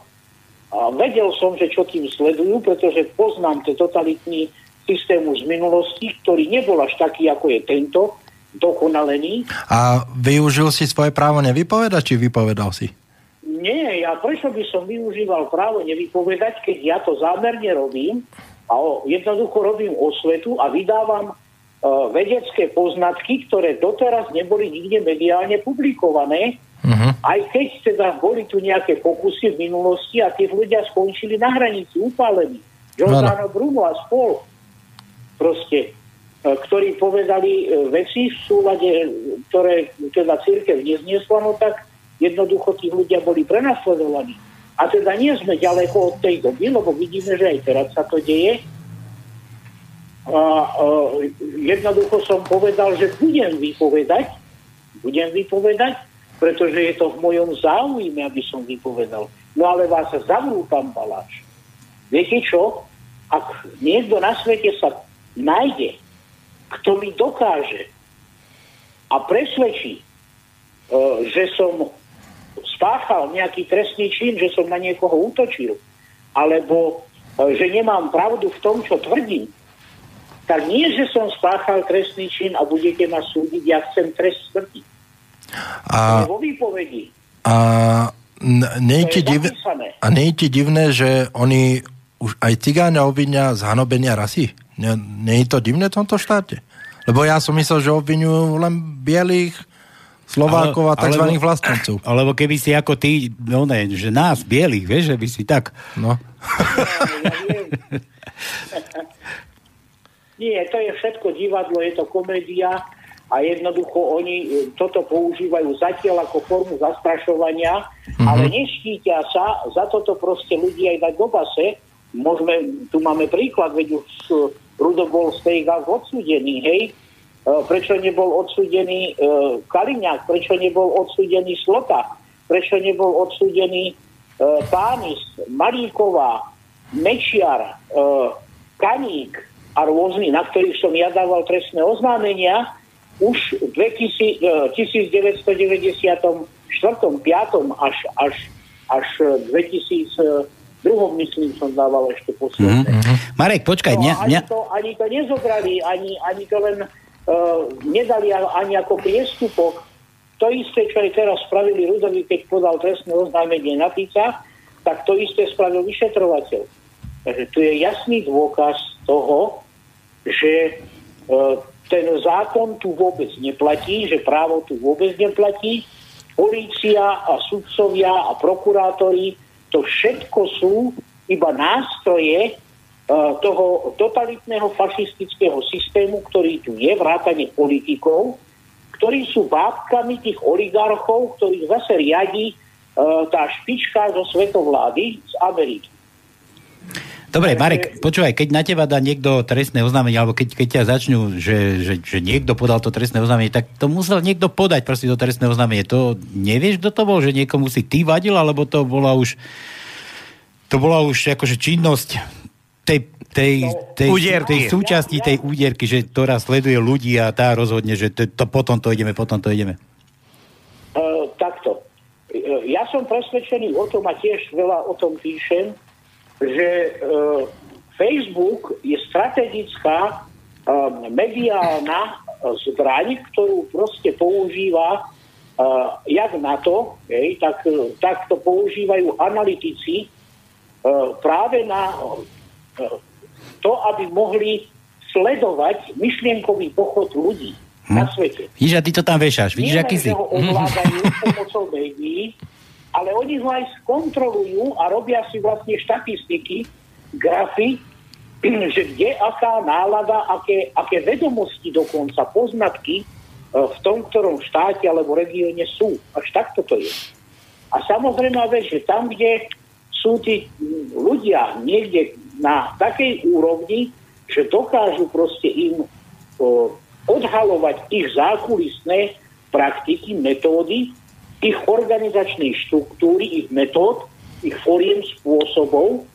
a vedel som, že čo tým sledujú, pretože poznám ten totalitný systému z minulosti, ktorý nebol až taký, ako je tento, dokonalený. A využil si svoje právo nevypovedať, či vypovedal si? Nie, ja prečo by som využíval právo nevypovedať, keď ja to zámerne robím a o, jednoducho robím osvetu a vydávam uh, vedecké poznatky, ktoré doteraz neboli nikde mediálne publikované, uh-huh. aj keď teda boli tu nejaké pokusy v minulosti a tí ľudia skončili na hranici upálení. Giordano Bruno a spol proste, e, ktorí povedali e, veci v súlade, ktoré teda církev nezniesla, no tak jednoducho tí ľudia boli prenasledovaní. A teda nie sme ďaleko od tej doby, lebo vidíme, že aj teraz sa to deje. A, a, jednoducho som povedal, že budem vypovedať, budem vypovedať, pretože je to v mojom záujme, aby som vypovedal. No ale vás zavrú, pán Baláč. Viete čo? Ak niekto na svete sa nájde, kto mi dokáže a presvedčí, e, že som spáchal nejaký trestný čin, že som na niekoho útočil, alebo e, že nemám pravdu v tom, čo tvrdím, tak nie, že som spáchal trestný čin a budete ma súdiť, ja chcem trest smrti. A, vo výpovedi. A nie je, div... a nie je divné, že oni už aj cigáňa obvinia z hanobenia rasy? Nie, nie je to divné v tomto štáte? Lebo ja som myslel, že obvinujú len bielých Slovákov a tzv. Alebo, vlastencov. Alebo keby si ako ty, no ne, že nás, bielých, vieš, že by si tak... No. Nie, to je všetko divadlo, je to komédia a jednoducho oni e, toto používajú zatiaľ ako formu zastrašovania, mm-hmm. ale neštítia sa, za toto proste ľudia aj dať do base. Môžeme, tu máme príklad, veď už Rudo bol z tej odsúdený, hej? E, prečo nebol odsúdený e, Kaliňák? Prečo nebol odsúdený Slota? Prečo nebol odsúdený e, Pánis, Maríková, Mečiar, Kaník a rôzny, na ktorých som ja dával trestné oznámenia, už v 1994. 5. až, až, až 2000 druhom, myslím, som dával ešte posledné. Mm-hmm. Marek, počkaj. No, ani, to, ani to nezobrali, ani, ani to len nedali ani ako priestupok. To isté, čo aj teraz spravili Rudovi, keď podal trestné oznámenie na Fica, tak to isté spravil vyšetrovateľ. Takže tu je jasný dôkaz toho, že uh, ten zákon tu vôbec neplatí, že právo tu vôbec neplatí. Polícia a sudcovia a prokurátori to všetko sú iba nástroje toho totalitného fašistického systému, ktorý tu je, vrátane politikov, ktorí sú bábkami tých oligarchov, ktorých zase riadi uh, tá špička zo svetovlády z Ameriky. Dobre, Marek, počúvaj, keď na teba dá niekto trestné oznámenie, alebo keď, keď ťa začnú, že, že, že niekto podal to trestné oznámenie, tak to musel niekto podať proste to trestné oznámenie. To nevieš, kto to bol, že niekomu si ty vadil, alebo to bola už to bola už akože činnosť tej, tej, tej, tej súčasti tej úderky, že ktorá sleduje ľudí a tá rozhodne, že to, to potom to ideme, potom to ideme. Uh, takto. Ja som presvedčený o tom a tiež veľa o tom píšem, že uh, Facebook je strategická uh, mediálna zbraň, ktorú proste používa uh, jak na to, hej, tak, tak to používajú analytici uh, práve na uh, to, aby mohli sledovať myšlienkový pochod ľudí. hm. na svete. Vidíš, a ty to tam vešaš. Vidíš, Nie aký si? ho ovládajú pomocou médií, ale oni ho aj skontrolujú a robia si vlastne štatistiky, grafy, že kde aká nálada, aké, aké vedomosti dokonca, poznatky e, v tom, ktorom štáte alebo regióne sú. Až takto to je. A samozrejme, že tam, kde sú tí ľudia niekde na takej úrovni, že dokážu proste im o, odhalovať ich zákulisné praktiky, metódy, ich organizačnej štruktúry, ich metód, ich foriem spôsobov,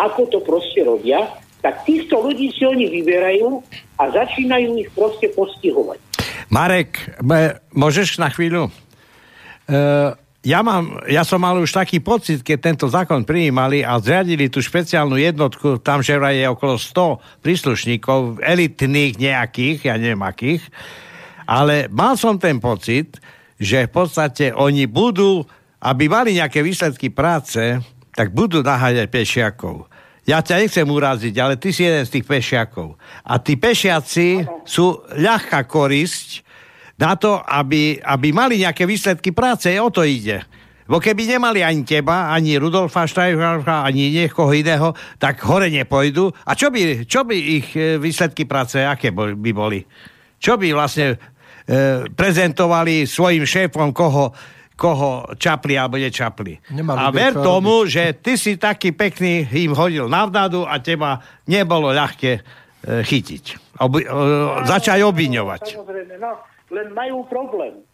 ako to proste robia, tak týchto ľudí si oni vyberajú a začínajú ich proste postihovať. Marek, môžeš na chvíľu? Uh, ja, mám, ja som mal už taký pocit, keď tento zákon prijímali a zriadili tú špeciálnu jednotku, tam že je okolo 100 príslušníkov, elitných nejakých, ja neviem akých, ale mal som ten pocit, že v podstate oni budú, aby mali nejaké výsledky práce, tak budú naháňať pešiakov. Ja ťa nechcem uraziť, ale ty si jeden z tých pešiakov. A tí pešiaci sú ľahká korisť na to, aby, aby mali nejaké výsledky práce. O to ide. Bo keby nemali ani teba, ani Rudolfa Štajfra, ani niekoho iného, tak hore nepojdu. A čo by, čo by ich e, výsledky práce, aké by boli? Čo by vlastne e, prezentovali svojim šéfom, koho, koho čapli alebo nečapli. Nemali a ver tomu, robiť. že ty si taký pekný im hodil navnadu a teba nebolo ľahké e, chytiť. Obi, e, začať obviňovať. Samozrejme, no, len majú problém.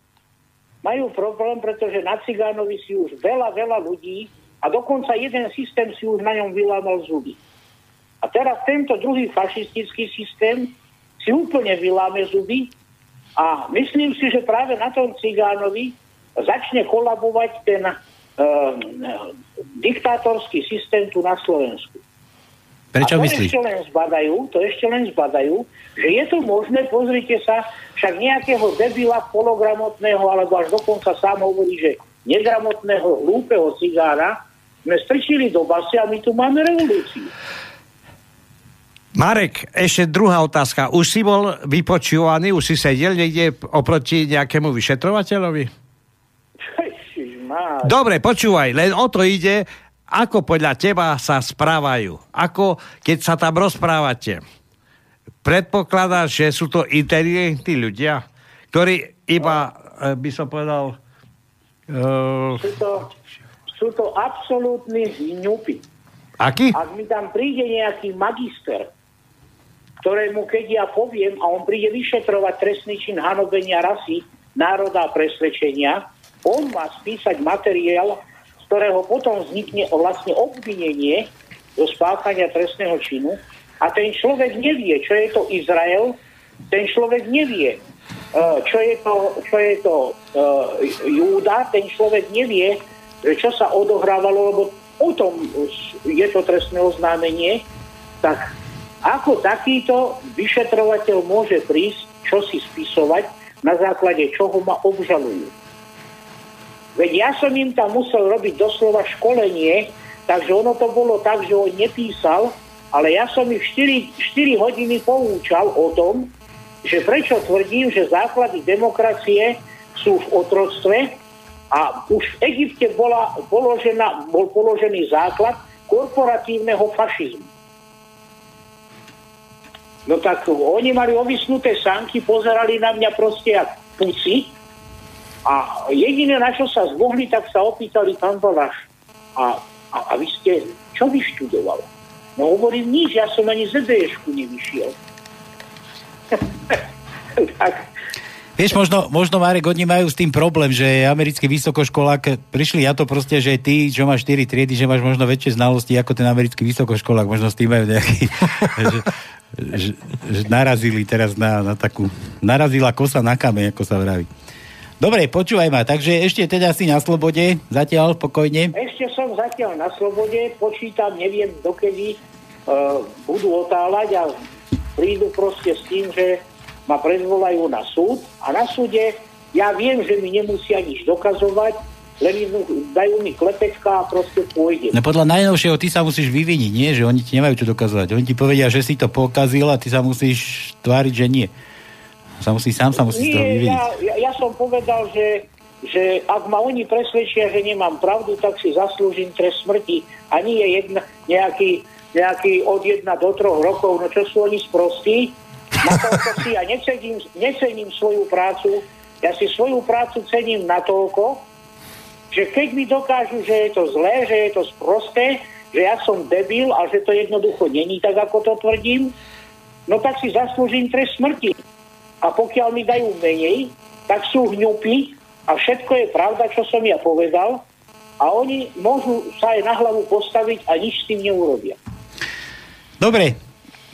Majú problém, pretože na Cigánovi si už veľa, veľa ľudí a dokonca jeden systém si už na ňom vylámal zuby. A teraz tento druhý fašistický systém si úplne vyláme zuby a myslím si, že práve na tom Cigánovi začne kolabovať ten uh, diktátorský systém tu na Slovensku. Prečo a to myslíš? ešte len zbadajú, to ešte len zbadajú, že je to možné, pozrite sa, však nejakého debila pologramotného, alebo až dokonca sám hovorí, že negramotného, hlúpeho cigára sme strčili do basy a my tu máme revolúciu. Marek, ešte druhá otázka. Už si bol vypočúvaný, už si sedel niekde oproti nejakému vyšetrovateľovi? Dobre, počúvaj, len o to ide, ako podľa teba sa správajú. Ako keď sa tam rozprávate. Predpokladáš, že sú to inteligentní ľudia, ktorí iba, no. by som povedal... Uh... Sú, to, sú to absolútni zňupy. Aký? Ak mi tam príde nejaký magister, ktorému keď ja poviem a on príde vyšetrovať trestný čin hanobenia rasy, národa a presvedčenia, on má spísať materiál, ktorého potom vznikne vlastne obvinenie do spáchania trestného činu a ten človek nevie, čo je to Izrael, ten človek nevie, e, čo je to, čo je to uh, Júda, ten človek nevie, čo sa odohrávalo, lebo o tom je to trestné oznámenie, tak ako takýto vyšetrovateľ môže prísť, čo si spisovať, na základe čoho ma obžalujú. Veď ja som im tam musel robiť doslova školenie, takže ono to bolo tak, že on nepísal, ale ja som ich 4, 4 hodiny poučal o tom, že prečo tvrdím, že základy demokracie sú v otroctve a už v Egypte bola položená, bol položený základ korporatívneho fašizmu. No tak oni mali ovisnuté sanky, pozerali na mňa proste jak puci a jediné, na čo sa zmohli, tak sa opýtali pán Balaš. A, a, a vy ste, čo vyštudoval? No hovorím, nič, ja som ani z nevyšiel. tak, Vieš, možno, možno Marek, oni majú s tým problém, že americký vysokoškolák, prišli ja to proste, že ty, čo máš 4 triedy, že máš možno väčšie znalosti ako ten americký vysokoškolák, možno s tým majú nejaký, že, že, že, narazili teraz na, na takú, narazila kosa na kameň, ako sa vraví. Dobre, počúvaj ma, takže ešte teda si na slobode, zatiaľ pokojne. Ešte som zatiaľ na slobode, počítam, neviem dokedy uh, budú otáľať a prídu proste s tým, že ma predvolajú na súd a na súde ja viem, že mi nemusia nič dokazovať, len dajú mi klepečka a proste pôjde. No podľa najnovšieho ty sa musíš vyviniť, nie? Že oni ti nemajú čo dokazovať. Oni ti povedia, že si to pokazil a ty sa musíš tváriť, že nie. Sa musí, sám sa musí z toho Nie, vyviniť. ja, ja, ja som povedal, že, že ak ma oni presvedčia, že nemám pravdu, tak si zaslúžim trest smrti. A nie je jedna, nejaký, nejaký od jedna do troch rokov, no čo sú oni sprostí? Na to si ja necením, necením svoju prácu, ja si svoju prácu cením natoľko, že keď mi dokážu, že je to zlé, že je to sprosté, že ja som debil a že to jednoducho není tak, ako to tvrdím, no tak si zaslúžim trest smrti. A pokiaľ mi dajú menej, tak sú hňupy a všetko je pravda, čo som ja povedal a oni môžu sa aj na hlavu postaviť a nič s tým neurobia. Dobre,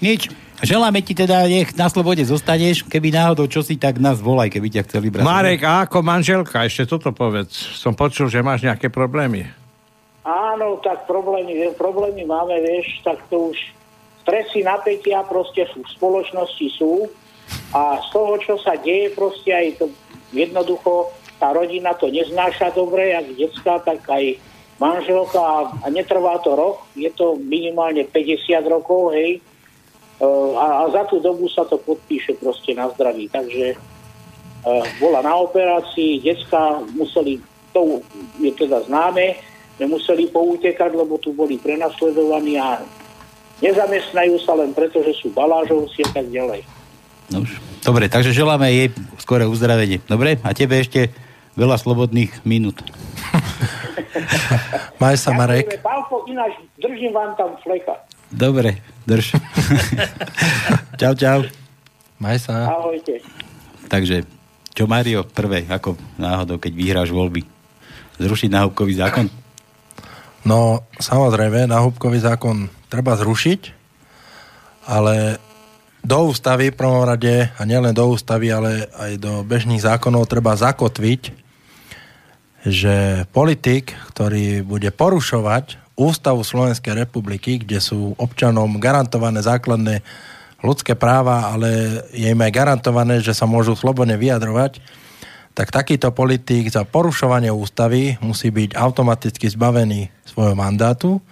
nič. Želáme ti teda, nech na slobode zostaneš. Keby náhodou čo si, tak nás volaj, keby ťa chceli brať. Marek, a ako manželka, ešte toto povedz. Som počul, že máš nejaké problémy. Áno, tak problémy, problémy máme, vieš, tak to už stresy, napätia proste sú, v spoločnosti sú a z toho, čo sa deje, proste aj to jednoducho tá rodina to neznáša dobre, jak detská, tak aj manželka a, netrvá to rok, je to minimálne 50 rokov, hej, E, a, a za tú dobu sa to podpíše proste na zdraví. Takže uh, bola na operácii, detská museli, to je teda známe, že museli poutekať, lebo tu boli prenasledovaní a nezamestnajú sa len preto, že sú balážovci a tak ďalej. No už. Dobre, takže želáme jej skore uzdravenie. Dobre? A tebe ešte veľa slobodných minút. Maj sa, Marek. Pálko, ináč držím vám tam fleka. Dobre, drž. čau, čau. Maj sa. Ahojte. Takže, čo Mario, prvé, ako náhodou, keď vyhráš voľby? Zrušiť náhubkový zákon? No, samozrejme, náhubkový zákon treba zrušiť, ale do ústavy v prvom rade, a nielen do ústavy, ale aj do bežných zákonov treba zakotviť, že politik, ktorý bude porušovať Ústavu Slovenskej republiky, kde sú občanom garantované základné ľudské práva, ale je im aj garantované, že sa môžu slobodne vyjadrovať, tak takýto politik za porušovanie ústavy musí byť automaticky zbavený svojho mandátu,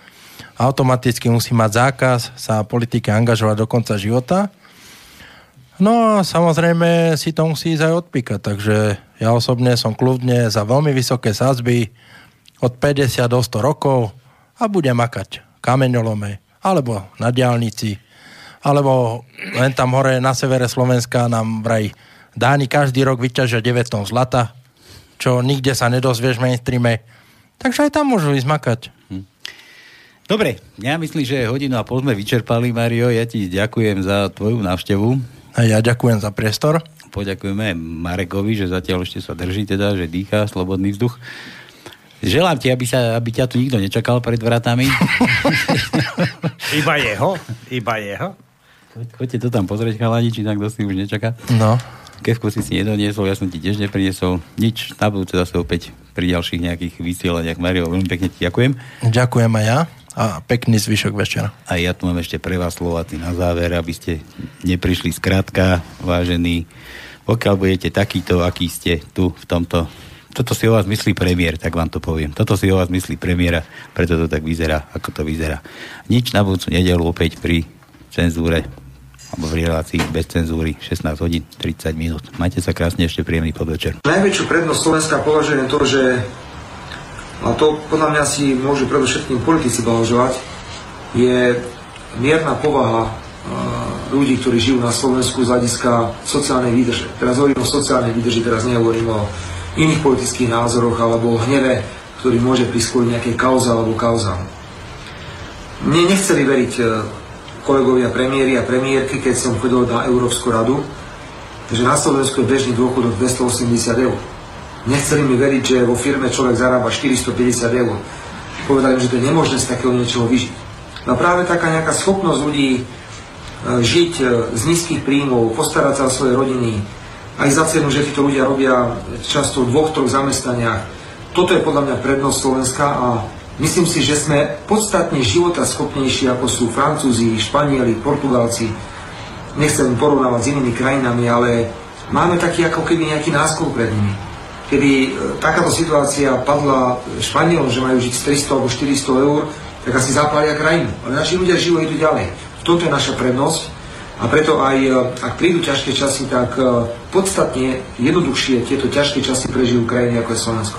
automaticky musí mať zákaz sa politike angažovať do konca života. No a samozrejme si to musí ísť aj odpíkať, takže ja osobne som kľudne za veľmi vysoké sázby od 50 do 100 rokov, a bude makať kameňolome, alebo na diálnici, alebo len tam hore na severe Slovenska nám vraj Dáni každý rok vyťažia 9 tón zlata, čo nikde sa nedozvieš v mainstreame. Takže aj tam môžu ísť makať. Dobre, ja myslím, že hodinu a pol sme vyčerpali, Mario. Ja ti ďakujem za tvoju návštevu. A ja ďakujem za priestor. Poďakujeme Marekovi, že zatiaľ ešte sa drží, teda, že dýcha slobodný vzduch. Želám ti, aby, sa, aby ťa tu nikto nečakal pred vratami. Iba jeho? Iba jeho? Choďte to tam pozrieť, chalani, či tam kto si už nečaká. No. Kevku si si nedoniesol, ja som ti tiež nepriniesol. Nič, na budúce zase opäť pri ďalších nejakých vysielaniach. Mario, veľmi pekne ti ďakujem. Ďakujem aj ja a pekný zvyšok večera. A ja tu mám ešte pre vás Slováci na záver, aby ste neprišli skrátka, vážení. Pokiaľ budete takýto, aký ste tu v tomto toto si o vás myslí premiér, tak vám to poviem. Toto si o vás myslí premiéra, preto to tak vyzerá, ako to vyzerá. Nič na budúcu nedelu opäť pri cenzúre alebo v relácii bez cenzúry 16 hodín 30 minút. Majte sa krásne, ešte príjemný podvečer. Najväčšiu prednosť Slovenska považujem to, že a to podľa mňa si môžu predovšetkým politici blahožovať, je mierna povaha ľudí, ktorí žijú na Slovensku z hľadiska sociálnej výdrže. Teraz hovorím o sociálnej výdrži, teraz nehovorím o iných politických názoroch alebo o hneve, ktorý môže prísť nejakej kauze alebo kauzám. Mne nechceli veriť e, kolegovia premiéry a premiérky, keď som chodil na Európsku radu, že na Slovensku je bežný dôchodok 280 eur. Nechceli mi veriť, že vo firme človek zarába 450 eur. Povedali mi, že to je nemožné z takého niečoho vyžiť. No práve taká nejaká schopnosť ľudí e, žiť e, z nízkych príjmov, postarať sa o svoje rodiny, aj za cenu, že títo ľudia robia často v dvoch, troch zamestnaniach. Toto je podľa mňa prednosť Slovenska a myslím si, že sme podstatne života schopnejší ako sú Francúzi, Španieli, Portugálci. Nechcem porovnávať s inými krajinami, ale máme taký ako keby nejaký náskok pred nimi. Keby e, takáto situácia padla Španielom, že majú žiť z 300 alebo 400 eur, tak asi zapália krajinu. Ale naši ľudia žijú idú ďalej. Toto je naša prednosť a preto aj ak prídu ťažké časy, tak podstatne jednoduchšie tieto ťažké časy prežijú krajiny ako je Slovensko.